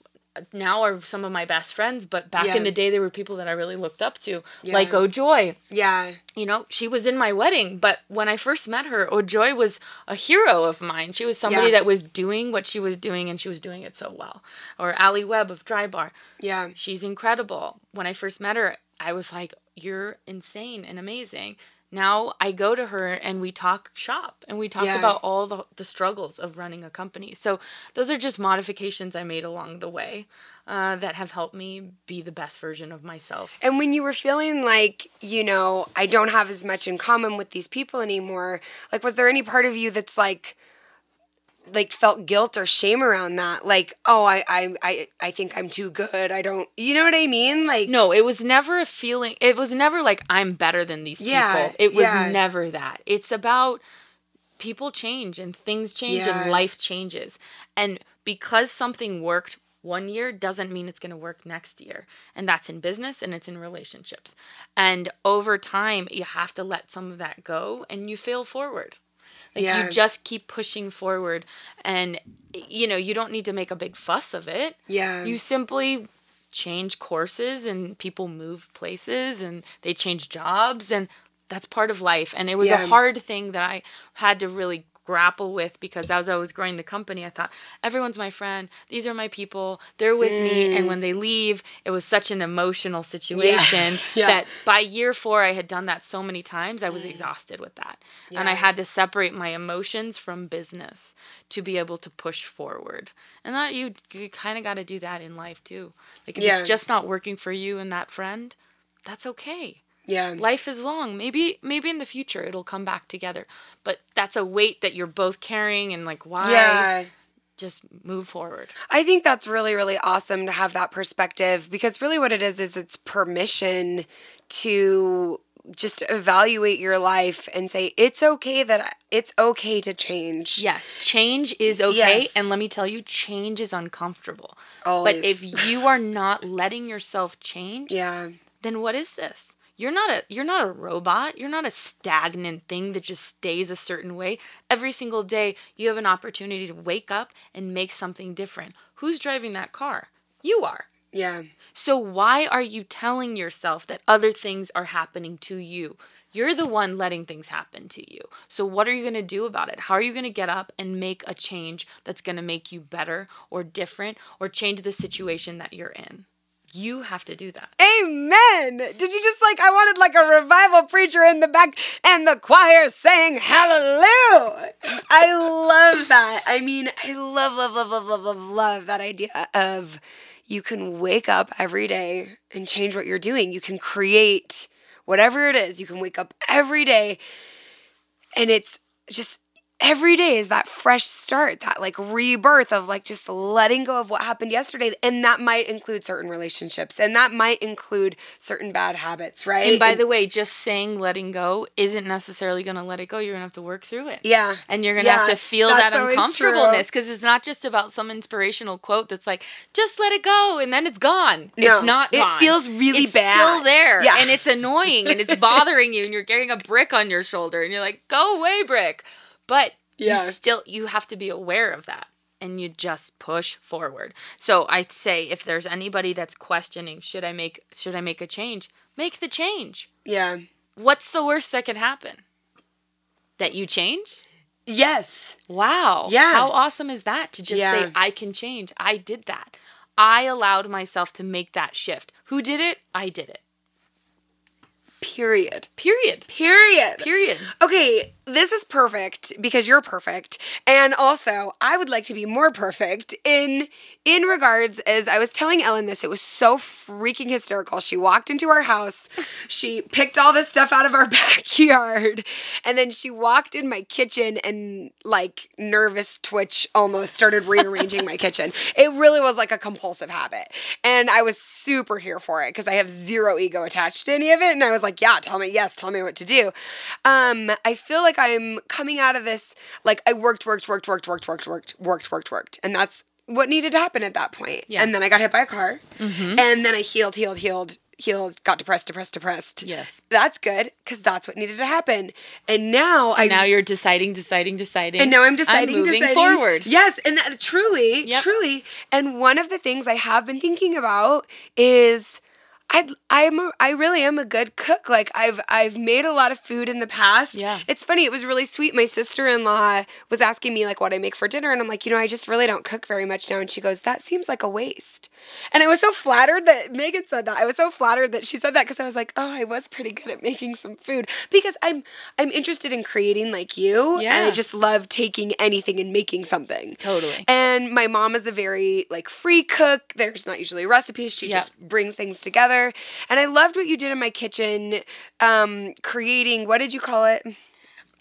now are some of my best friends but back Yeah. in the day they were people that i really looked up to like Yeah. oh joy Yeah. you know, she was in my wedding, but when I first met her, Ojoy was a hero of mine. She was somebody Yeah. that was doing what she was doing and she was doing it so well. Or Ali Webb of Drybar. Yeah. She's incredible. When I first met her, I was like, You're insane and amazing. Now I go to her and we talk shop and we talk Yeah. about all the, the struggles of running a company. So those are just modifications I made along the way uh, that have helped me be the best version of myself. And when you were feeling like, you know, I don't have as much in common with these people anymore, like was there any part of you that's like like felt guilt or shame around that? Like, oh, I I I, I think I'm too good. I don't you know what I mean? Like No, it was never a feeling. It was never like I'm better than these Yeah, people. It was yeah. never that. It's about people change and things change Yeah. and life changes. And because something worked one year doesn't mean it's going to work next year. And that's in business and it's in relationships. And over time, you have to let some of that go and you fail forward. Like Yeah. you just keep pushing forward and you know, you don't need to make a big fuss of it Yeah. you simply change courses and people move places and they change jobs and that's part of life and it was Yeah. a hard thing that I had to really grapple with because as I was growing the company I thought everyone's my friend. These are my people. They're with me. And mm. when they leave it was such an emotional situation Yes. *laughs* Yeah. that by year 4 I had done that so many times I was mm. exhausted with that. And I had to separate my emotions from business to be able to push forward. And that you you kind of got to do that in life too. Like if Yeah. it's just not working for you and that friend that's okay Yeah. life is long maybe maybe in the future it'll come back together but that's a weight that you're both carrying and like why Yeah. just move forward I think that's really, really awesome to have that perspective because really what it is is it's permission to just evaluate your life and say it's okay that I, it's okay to change. yes change is okay Yes. and let me tell you change is uncomfortable Always. but if *laughs* you are not letting yourself change Yeah. then what is this? You're not a you're not a robot. You're not a stagnant thing that just stays a certain way. Every single day you have an opportunity to wake up and make something different. Who's driving that car? You are. Yeah. So why are you telling yourself that other things are happening to you? You're the one letting things happen to you. So what are you going to do about it? How are you going to get up and make a change that's going to make you better or different or change the situation that you're in? You have to do that. Amen. Did you just like I wanted like a revival preacher in the back and the choir saying hallelujah. I love that. I mean, I love love love love love love love that idea of you can wake up every day and change what you're doing. You can create whatever it is. You can wake up every day and it's just every day is that fresh start, that like rebirth of like just letting go of what happened yesterday. And that might include certain relationships and that might include certain bad habits, right? And by the way, just saying letting go isn't necessarily going to let it go. You're going to have to work through it. yeah. And you're going to have to feel that uncomfortableness because it's not just about some inspirational quote that's like, just let it go and then it's gone. No, it's not it gone. feels really bad. it's bad. still there. Yeah. And it's annoying and it's bothering you and you're carrying a brick on your shoulder and you're like, go away, brick. But Yeah. you still, you have to be aware of that. And you just push forward. So I'd say if there's anybody that's questioning, should I make should I make a change? Make the change Yeah. what's the worst that could happen? That you change? Yes. Wow. Yeah. How awesome is that to just Yeah. say, I can change? I did that. I allowed myself to make that shift. Who did it? I did it. Period. Period. Period. Period. Okay, this is perfect because you're perfect. And also, I would like to be more perfect in in regards as I was telling Ellen this, it was so freaking hysterical. She walked into our house, *laughs* she picked all this stuff out of our *laughs* backyard, and then she walked in my kitchen and like nervous twitch almost started rearranging my *laughs* kitchen. It really was like a compulsive habit. And I was super here for it because I have zero ego attached to any of it and I was like, yeah, tell me, yes, tell me what to do. Um, I feel like I'm coming out of this like I worked, worked, worked, worked, worked, worked, worked, worked, worked, worked. And that's what needed to happen at that point. Yeah. And then I got hit by a car. Mm-hmm. And then I healed, healed, healed, healed, got depressed, depressed, depressed. Yes. That's good because that's what needed to happen. And now I Now you're deciding, deciding, deciding. and now I'm deciding, moving deciding forward. Yes, and that, truly, Yep. truly. And one of the things I have been thinking about is I I'm a, I really am a good cook. Like I've I've made a lot of food in the past. Yeah. It's funny, it was really sweet. My sister-in-law was asking me like what I make for dinner and I'm like, "You know, I just really don't cook very much now." And she goes, "That seems like a waste." And I was so flattered that Megan said that. I was so flattered that she said that because I was like, "Oh, I was pretty good at making some food." Because I'm I'm interested in creating like you and I just love taking anything and making something. Totally. And my mom is a very like free cook. There's not usually recipes. She Yep. just brings things together. And I loved what you did in my kitchen, um, creating what did you call it?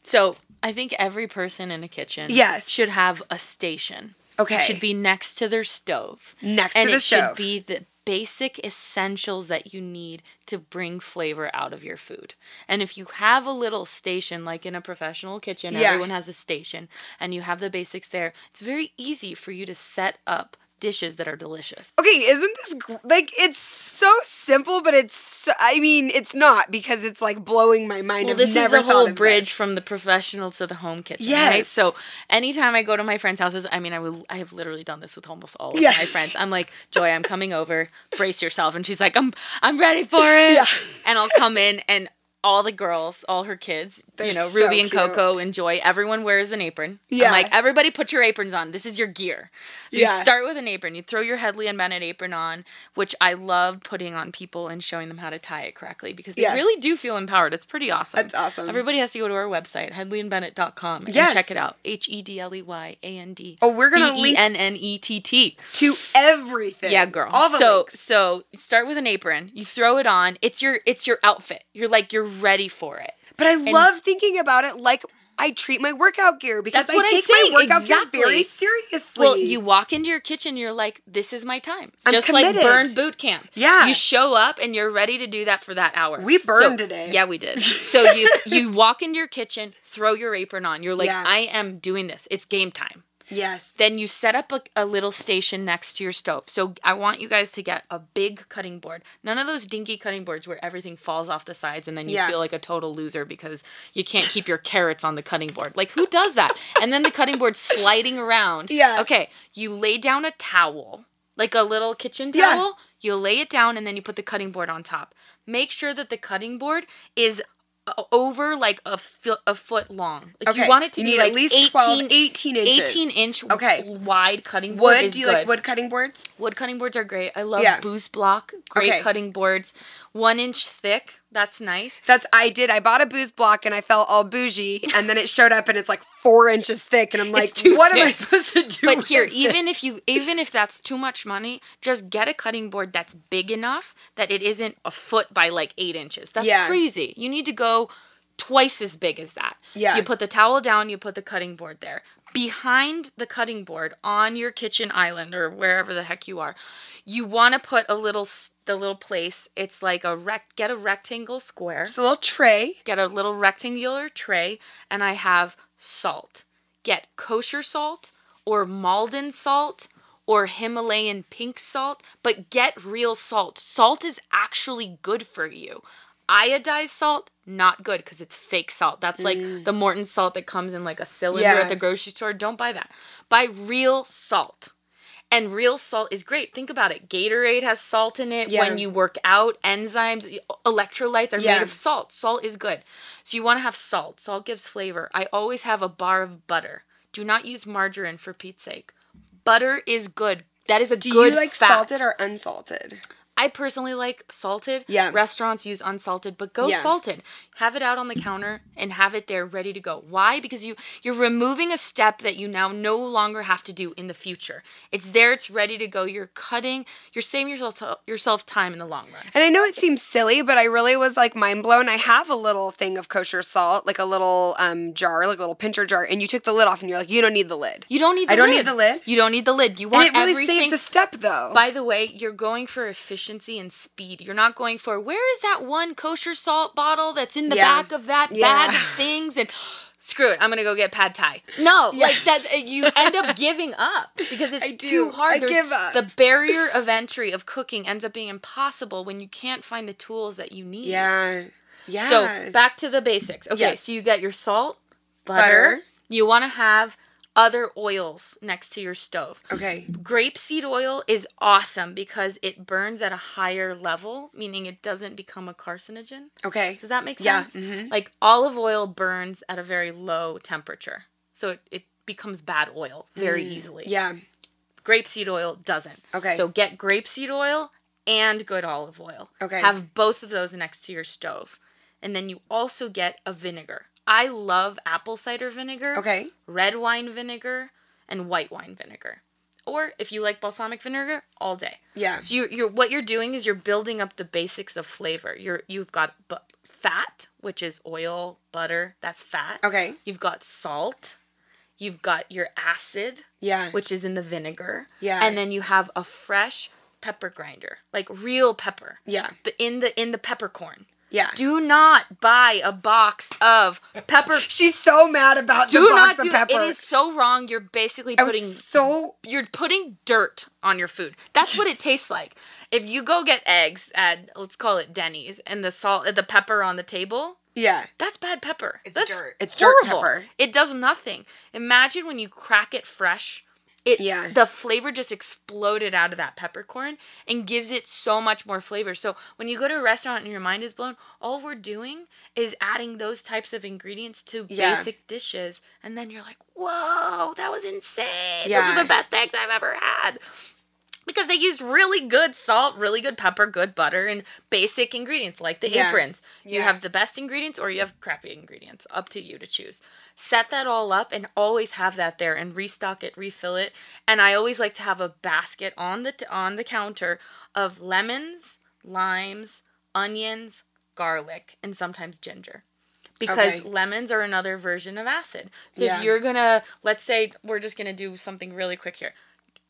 So I think every person in a kitchen Yes. should have a station. Okay. It should be next to their stove. Next and to the it stove. should be the basic essentials that you need to bring flavor out of your food. And if you have a little station, like in a professional kitchen, Yeah. everyone has a station, and you have the basics there, it's very easy for you to set up dishes that are delicious. Okay, isn't this gr- like it's so simple, but it's so, I mean it's not because it's like blowing my mind. Well, I've this is the whole bridge this. from the professional to the home kitchen. Right? So anytime I go to my friends' houses, I mean, I will. I have literally done this with almost all of Yes. my friends. I'm like, Joy, I'm coming over. Brace yourself. And she's like, I'm, I'm ready for *laughs* it. Yeah. And I'll come in and. All the girls, all her kids, They're you know, so Ruby and cute. Coco enjoy. Everyone wears an apron. Yeah. I'm like, everybody put your aprons on. This is your gear. So Yeah. you start with an apron. You throw your Hedley and Bennett apron on, which I love putting on people and showing them how to tie it correctly because they Yeah. really do feel empowered. It's pretty awesome. That's awesome. Everybody has to go to our website, hedleyandbennett.com, and Yes. check it out. H E D L E Y A N D. Oh, we're gonna B E link N N E T T. to everything. Yeah, girl. All the so links. so start with an apron. You throw it on. It's your it's your outfit. You're like you're ready for it. But I love thinking about it like I treat my workout gear because That's I take my saying, workout exactly. gear very seriously. Well, you walk into your kitchen, you're like, this is my time. I'm Just committed. like burn boot camp. Yeah. You show up and you're ready to do that for that hour. We burned So- today. Yeah, we did. *laughs* So you you walk into your kitchen, throw your apron on. You're like, Yeah. I am doing this. It's game time. Yes. Then you set up a, a little station next to your stove. So I want you guys to get a big cutting board. None of those dinky cutting boards where everything falls off the sides and then you Yeah. feel like a total loser because you can't keep your carrots on the cutting board. Like who does that? And then the cutting board *laughs* sliding around. Yeah. Okay, you lay down a towel, like a little kitchen towel. Yeah. You lay it down and then you put the cutting board on top. Make sure that the cutting board is over like a foot a foot long. Like Okay, you want it to you be need like at least 18, 12, 18 inches. 18 inch Okay. wide cutting board Wood? is Do you good. like wood cutting boards? Wood cutting boards are great. I love Yeah. Boos Block. Great Okay. cutting boards. One inch thick. That's nice. That's I did. I bought a Boos block and I felt all bougie, and then it showed up and it's like four inches thick, and I'm like, what am I supposed to do? But here, even this? if you even if that's too much money, just get a cutting board that's big enough that it isn't a foot by like eight inches. That's Yeah. crazy. You need to go twice as big as that. Yeah. You put the towel down, you put the cutting board there. Behind the cutting board on your kitchen island or wherever the heck you are, you want to put a little the little place. It's like a rec get a rectangle square It's a little tray. get a little rectangular tray and I have salt. Get kosher salt or Maldon salt or Himalayan pink salt, but get real salt. Salt is actually good for you. Iodized salt, not good because it's fake salt. That's like the Morton salt that comes in like a cylinder Mm. Yeah. at the grocery store. Don't buy that. Buy real salt. And real salt is great. Think about it. Gatorade has salt in it. Yeah. When you work out, enzymes, electrolytes are Yeah. made of salt. Salt is good. So you want to have salt. Salt gives flavor. I always have a bar of butter. Do not use margarine for Pete's sake. Butter is good. That is a Do good you like salted or unsalted? I personally like salted. Yeah. Restaurants use unsalted, but go Yeah. salted. Have it out on the counter and have it there ready to go. Why? Because you you're removing a step that you now no longer have to do in the future. It's there, it's ready to go. You're cutting, you're saving yourself yourself time in the long run. And I know it seems silly, but I really was like mind blown. I have a little thing of kosher salt, like a little um jar, like a little pincher jar, and you took the lid off, and you're like, you don't need the lid. You don't need the I don't lid. need the lid? You don't need the lid. You want And it really everything saves a step, though. By the way, you're going for efficiency and speed. You're not going for where is that one kosher salt bottle that's in the Yeah. back of that Yeah. bag of things and *gasps* screw it, I'm gonna go get pad thai. No, like Yes. that uh, you end up *laughs* giving up because it's too hard. I give up. The barrier of entry of cooking ends up being impossible when you can't find the tools that you need. yeah. Yeah. So back to the basics. Okay, Yes. so you get your salt, butter. Butter. You want to have other oils next to your stove. okay. Grapeseed oil is awesome because it burns at a higher level, meaning it doesn't become a carcinogen. Okay. Does that make Yeah, sense? mhm. Like olive oil burns at a very low temperature. So it, it becomes bad oil very easily. Mm, Yeah. Grapeseed oil doesn't. Okay. So get grapeseed oil and good olive oil. Okay. Have both of those next to your stove. And then you also get a vinegar. I love apple cider vinegar Okay. red wine vinegar, and white wine vinegar. Or if you like balsamic vinegar, all day. Yeah. So you're, you're what you're doing is you're building up the basics of flavor. You're you've got bu- fat, which is oil, butter. That's fat. Okay. You've got salt. You've got your acid, Yeah. which is in the vinegar. Yeah. And then you have a fresh pepper grinder, like real pepper. Yeah. The in the in the peppercorn. Yeah. Do not buy a box of pepper. *laughs* She's so mad about do the not box do of pepper. it is so wrong you're basically putting so you're putting dirt on your food that's what it tastes like if you go get eggs at let's call it denny's and the salt the pepper on the table yeah. that's bad pepper It's that's dirt. It's dirt horrible. pepper. it does nothing imagine when you crack it fresh it Yeah. the flavor just exploded out of that peppercorn and gives it so much more flavor. So when you go to a restaurant and your mind is blown, all we're doing is adding those types of ingredients to Yeah. basic dishes and then you're like, "Whoa, that was insane. Those are the best eggs I've ever had." Because they used really good salt, really good pepper, good butter, and basic ingredients like the Yeah. aprons. You Yeah. have the best ingredients or you have crappy ingredients. Up to you to choose. Set that all up and always have that there and restock it, refill it. And I always like to have a basket on the t- on the counter of lemons, limes, onions, garlic, and sometimes ginger. Because Okay. lemons are another version of acid. So Yeah. if you're gonna, let's say we're just gonna do something really quick here.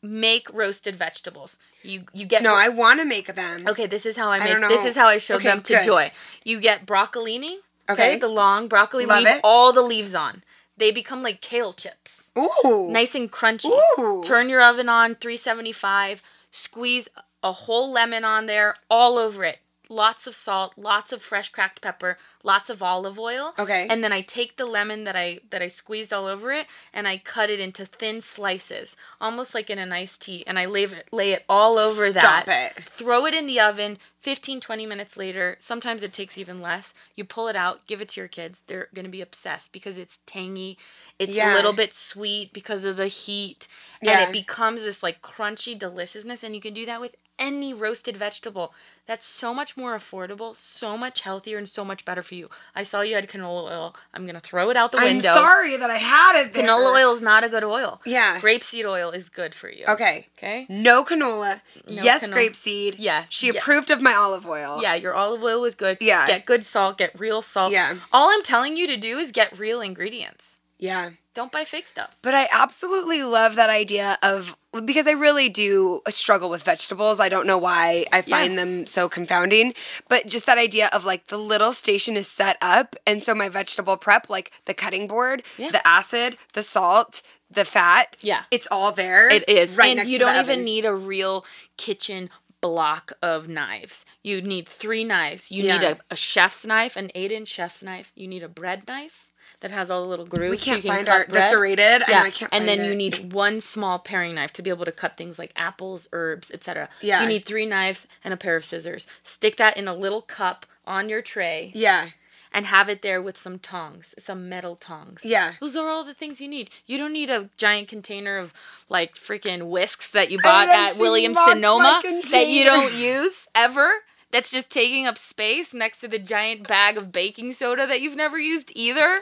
Make roasted vegetables. You you get No, I want to make them. Okay, this is how I I make. This is how I show Okay, them to good. Joy. You get broccolini. Okay, Okay. the long broccoli. Love leave it. all the leaves on. They become like kale chips, Ooh. nice and crunchy. Ooh. Turn your oven on 375. Squeeze a whole lemon on there, all over it. Lots of salt, lots of fresh cracked pepper, lots of olive oil. Okay. And then I take the lemon that I that I squeezed all over it and I cut it into thin slices, almost like in an iced tea, and I lay it lay it all over Stop that it. throw it in the oven 15 20 minutes later sometimes it takes even less you pull it out give it to your kids they're going to be obsessed because it's tangy it's Yeah. a little bit sweet because of the heat Yeah. and it becomes this like crunchy deliciousness and you can do that with any roasted vegetable that's so much more affordable so much healthier and so much better for you i saw you had canola oil i'm to throw it out the window. I'm sorry that I had it there. canola oil is not a good oil Yeah. grapeseed oil is good for you Okay. okay No canola. No yes, canola. grapeseed. Yes, She yeah. approved of my olive oil. Yeah, your olive oil was good. Yeah. Get good salt, get real salt. Yeah. All I'm telling you to do is get real ingredients. Yeah. Don't buy fake stuff. But I absolutely love that idea of because I really do struggle with vegetables. I don't know why I find Yeah. them so confounding, but just that idea of like the little station is set up and so my vegetable prep like the cutting board, Yeah. the acid, the salt, the fat, Yeah. it's all there. It is. right and next you to the don't even need a real kitchen block of knives. You need three knives. You need a, a chef's knife, an eight inch chef's knife. You need a bread knife that has all the little grooves. We can't you can find cut our bread. serrated. I Yeah, I can't and then you need one small paring knife to be able to cut things like apples, herbs, etc. Yeah. You need three knives and a pair of scissors. Stick that in a little cup on your tray Yeah. and have it there with some tongs, some metal tongs. Yeah. Those are all the things you need. You don't need a giant container of like freaking whisks that you bought at Williams Sonoma that you don't use ever. That's just taking up space next to the giant bag of baking soda that you've never used either.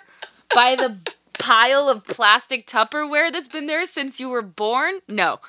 By the *laughs* pile of plastic Tupperware that's been there since you were born. No,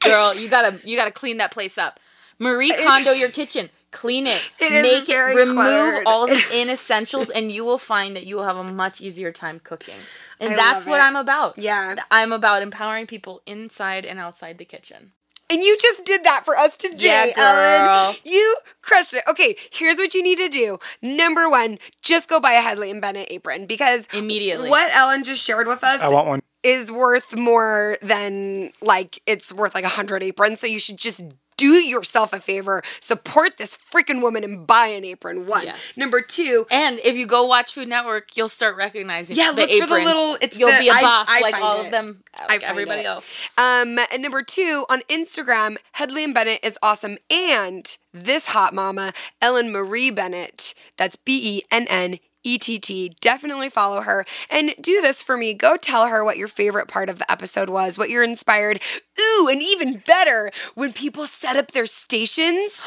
girl, you gotta you gotta clean that place up. Marie Kondo your kitchen. Clean it. *laughs* It Make it. Remove cluttered. all the *laughs* inessentials, and you will find that you will have a much easier time cooking. And I that's what it. I'm about. Yeah. I'm about empowering people inside and outside the kitchen. And you just did that for us today, Yeah, girl. Ellen. You crushed it. Okay, here's what you need to do. Number one, just go buy a Hedley and Bennett apron because Immediately. what Ellen just shared with us I want one. is worth more than like it's worth like a hundred aprons. So you should just do yourself a favor, support this freaking woman and buy an apron. One. Yes. Number two, And if you go watch Food Network, you'll start recognizing Yeah, the look aprons. for the little- it's you'll the- be a boss I like all it. of them, I like everybody it. else. Um, and number two, on Instagram, Hedley and Bennett is awesome. And this hot mama, Ellen Marie Bennett, that's B E N N E T T. Definitely follow her and do this for me. Go tell her what your favorite part of the episode was, what you're inspired. Ooh, and even better, when people set up their stations.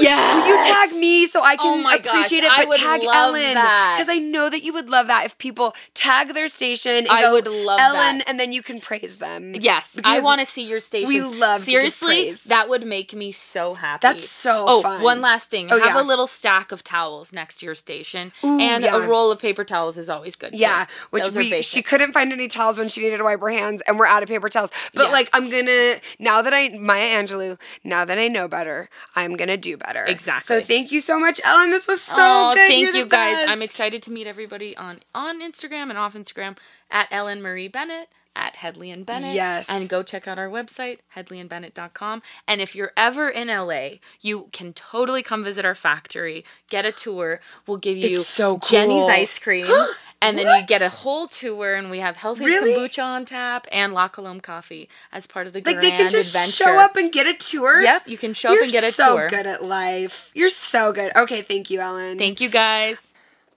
yes. *gasps* Will you tag me so I Oh can gosh, appreciate it? I But would tag love Ellen because I know that you would love that if people tag their station. I go, would love Ellen, that. and then you can praise them. Yes, I want to see your stations. love to give Seriously, that would make me so happy. That's so Oh, fun. one last thing. Oh, Have yeah. a little stack of towels next to your station Ooh, and Yeah. A roll of paper towels is always good. too. Yeah, which Those we she couldn't find any towels when she needed to wipe her hands, and we're out of paper towels. But Yeah. like, I'm gonna now that I Maya Angelou, now that I know better, I'm gonna do better. Exactly. So thank you so much, Ellen. This was so oh, good. thank You're you guys. I'm excited to meet everybody on on Instagram and off Instagram at Ellen Marie Bennett at Hedley and Bennett. Yes. And go check out our website, hedleyandbennett.com. And if you're ever in LA, you can totally come visit our factory, get a tour. We'll give you so Jeni's ice cream. *gasps* and then you get a whole tour and we have healthy Really? kombucha on tap and La Colombe coffee as part of the Like grand they can just adventure. show up and get a tour. Yep, you can show You're up and get a so tour. good at life. You're so good. Okay, thank you, Ellen. Thank you guys.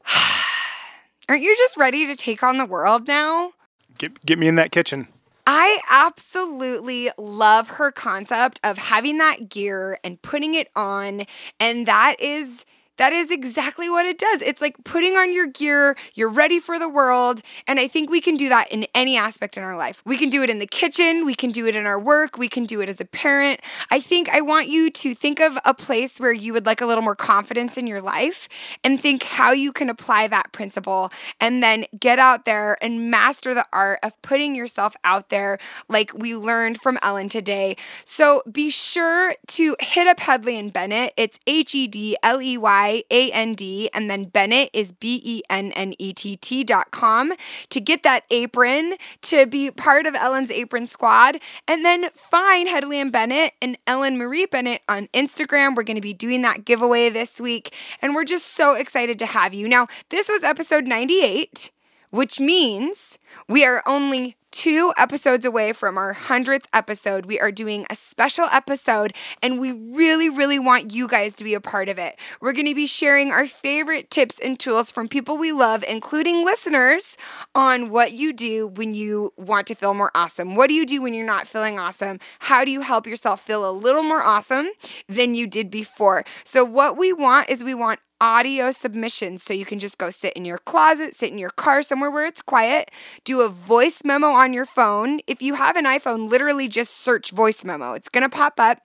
*sighs* Aren't you just ready to take on the world now? Get, get me in that kitchen. I absolutely love her concept of having that gear and putting it on and that is that is exactly what it does. It's like putting on your gear, you're ready for the world, and I think we can do that in any aspect in our life. We can do it in the kitchen, we can do it in our work, we can do it as a parent. I think I want you to think of a place where you would like a little more confidence in your life and think how you can apply that principle and then get out there and master the art of putting yourself out there like we learned from Ellen today. So be sure to hit up Hedley and Bennett. It's H E D L E Y A N D, and then Bennett is B E N N E T T dot com to get that apron to be part of Ellen's apron squad. And then find Hedley and Bennett and Ellen Marie Bennett on Instagram. We're going to be doing that giveaway this week, and we're just so excited to have you. Now, this was episode 98 which means we are only two episodes away from our 100th episode. We are doing a special episode, and we really, really want you guys to be a part of it. We're going to be sharing our favorite tips and tools from people we love, including listeners, on what you do when you want to feel more awesome. What do you do when you're not feeling awesome? How do you help yourself feel a little more awesome than you did before? So, what we want is we want audio submissions. So you can just go sit in your closet, sit in your car somewhere where it's quiet, do a voice memo on your phone. If you have an iPhone, literally just search voice memo. It's going to pop up.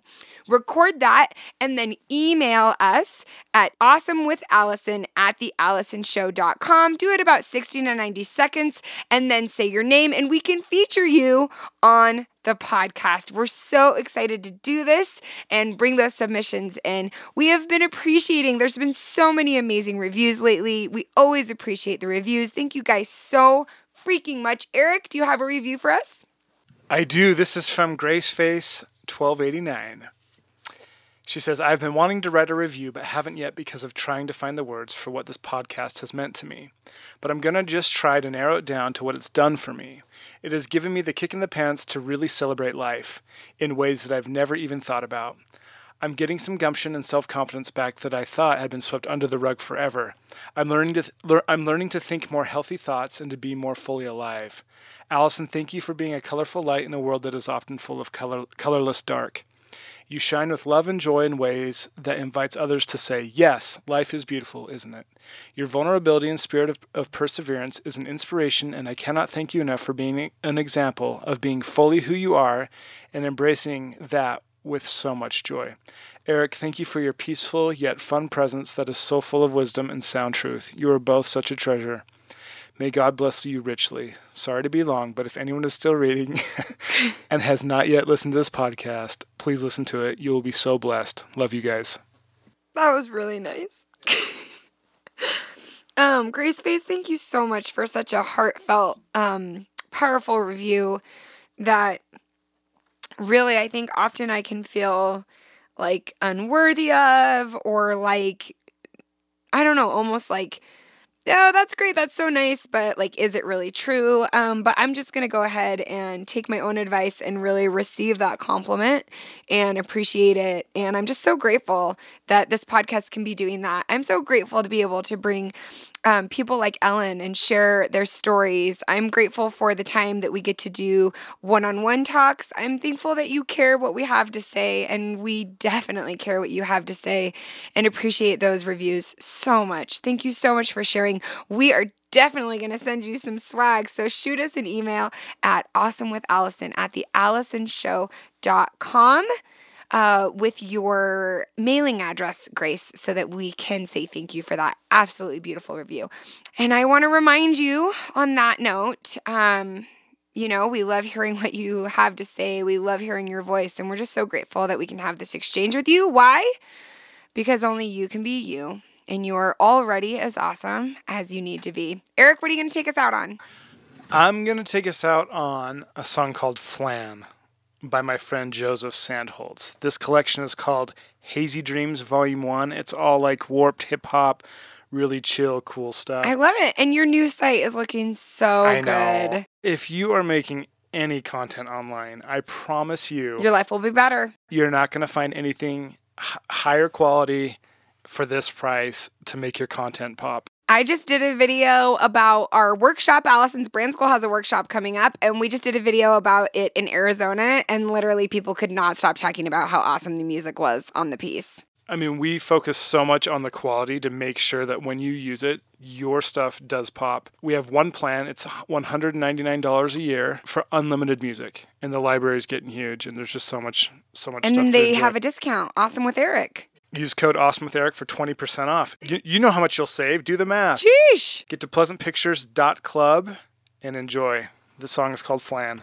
Record that and then email us at awesomewithalison at thealisonshow.com. Do it about 60 to 90 seconds and then say your name and we can feature you on the podcast. We're so excited to do this and bring those submissions in. We have been appreciating, there's been so many amazing reviews lately. We always appreciate the reviews. Thank you guys so freaking much. Eric, do you have a review for us? I do. This is from Graceface1289. She says, I've been wanting to write a review, but haven't yet because of trying to find the words for what this podcast has meant to me. But I'm going to just try to narrow it down to what it's done for me. It has given me the kick in the pants to really celebrate life in ways that I've never even thought about. I'm getting some gumption and self-confidence back that I thought had been swept under the rug forever. I'm learning to th- I'm learning to think more healthy thoughts and to be more fully alive. Alison, thank you for being a colorful light in a world that is often full of color- colorless dark. You shine with love and joy in ways that invites others to say, Yes, life is beautiful, isn't it? Your vulnerability and spirit of, of perseverance is an inspiration, and I cannot thank you enough for being an example of being fully who you are and embracing that with so much joy. Eric, thank you for your peaceful yet fun presence that is so full of wisdom and sound truth. You are both such a treasure. May God bless you richly. Sorry to be long, but if anyone is still reading *laughs* and has not yet listened to this podcast, please listen to it. You will be so blessed. Love you guys. That was really nice. *laughs* um, Grace Face, thank you so much for such a heartfelt, um, powerful review that really I think often I can feel like unworthy of or like I don't know, almost like oh, that's great. That's so nice. But like, is it really true? Um, but I'm just going to go ahead and take my own advice and really receive that compliment and appreciate it. And I'm just so grateful that this podcast can be doing that. I'm so grateful to be able to bring um, people like Ellen and share their stories. I'm grateful for the time that we get to do one on one talks. I'm thankful that you care what we have to say, and we definitely care what you have to say and appreciate those reviews so much. Thank you so much for sharing. We are definitely going to send you some swag. So shoot us an email at awesomewithalison at thealisonshow.com. uh, with your mailing address, Grace, so that we can say thank you for that absolutely beautiful review. And I want to remind you on that note, um, you know, we love hearing what you have to say. We love hearing your voice. And we're just so grateful that we can have this exchange with you. Why? Because only you can be you. And you are already as awesome as you need to be. Eric, what are you going to take us out on? I'm going to take us out on a song called Flan by my friend Joseph Sandholz. This collection is called Hazy Dreams Volume 1. It's all like warped hip hop, really chill, cool stuff. I love it. And your new site is looking so I good. know. If you are making any content online, I promise you, Your life will be better. you're not going to find anything h- higher quality for this price to make your content pop. I just did a video about our workshop. Alison's Brand School has a workshop coming up, and we just did a video about it in Arizona. And literally, people could not stop talking about how awesome the music was on the piece. I mean, we focus so much on the quality to make sure that when you use it, your stuff does pop. We have one plan, it's $199 a year for unlimited music. And the library is getting huge and there's just so much so much And stuff to they have a discount. Awesome with Eric. Use code Awesome with Eric for 20% off. You, you know how much you'll save. Do the math. Sheesh. Get to pleasantpictures.club and enjoy. The song is called Flan.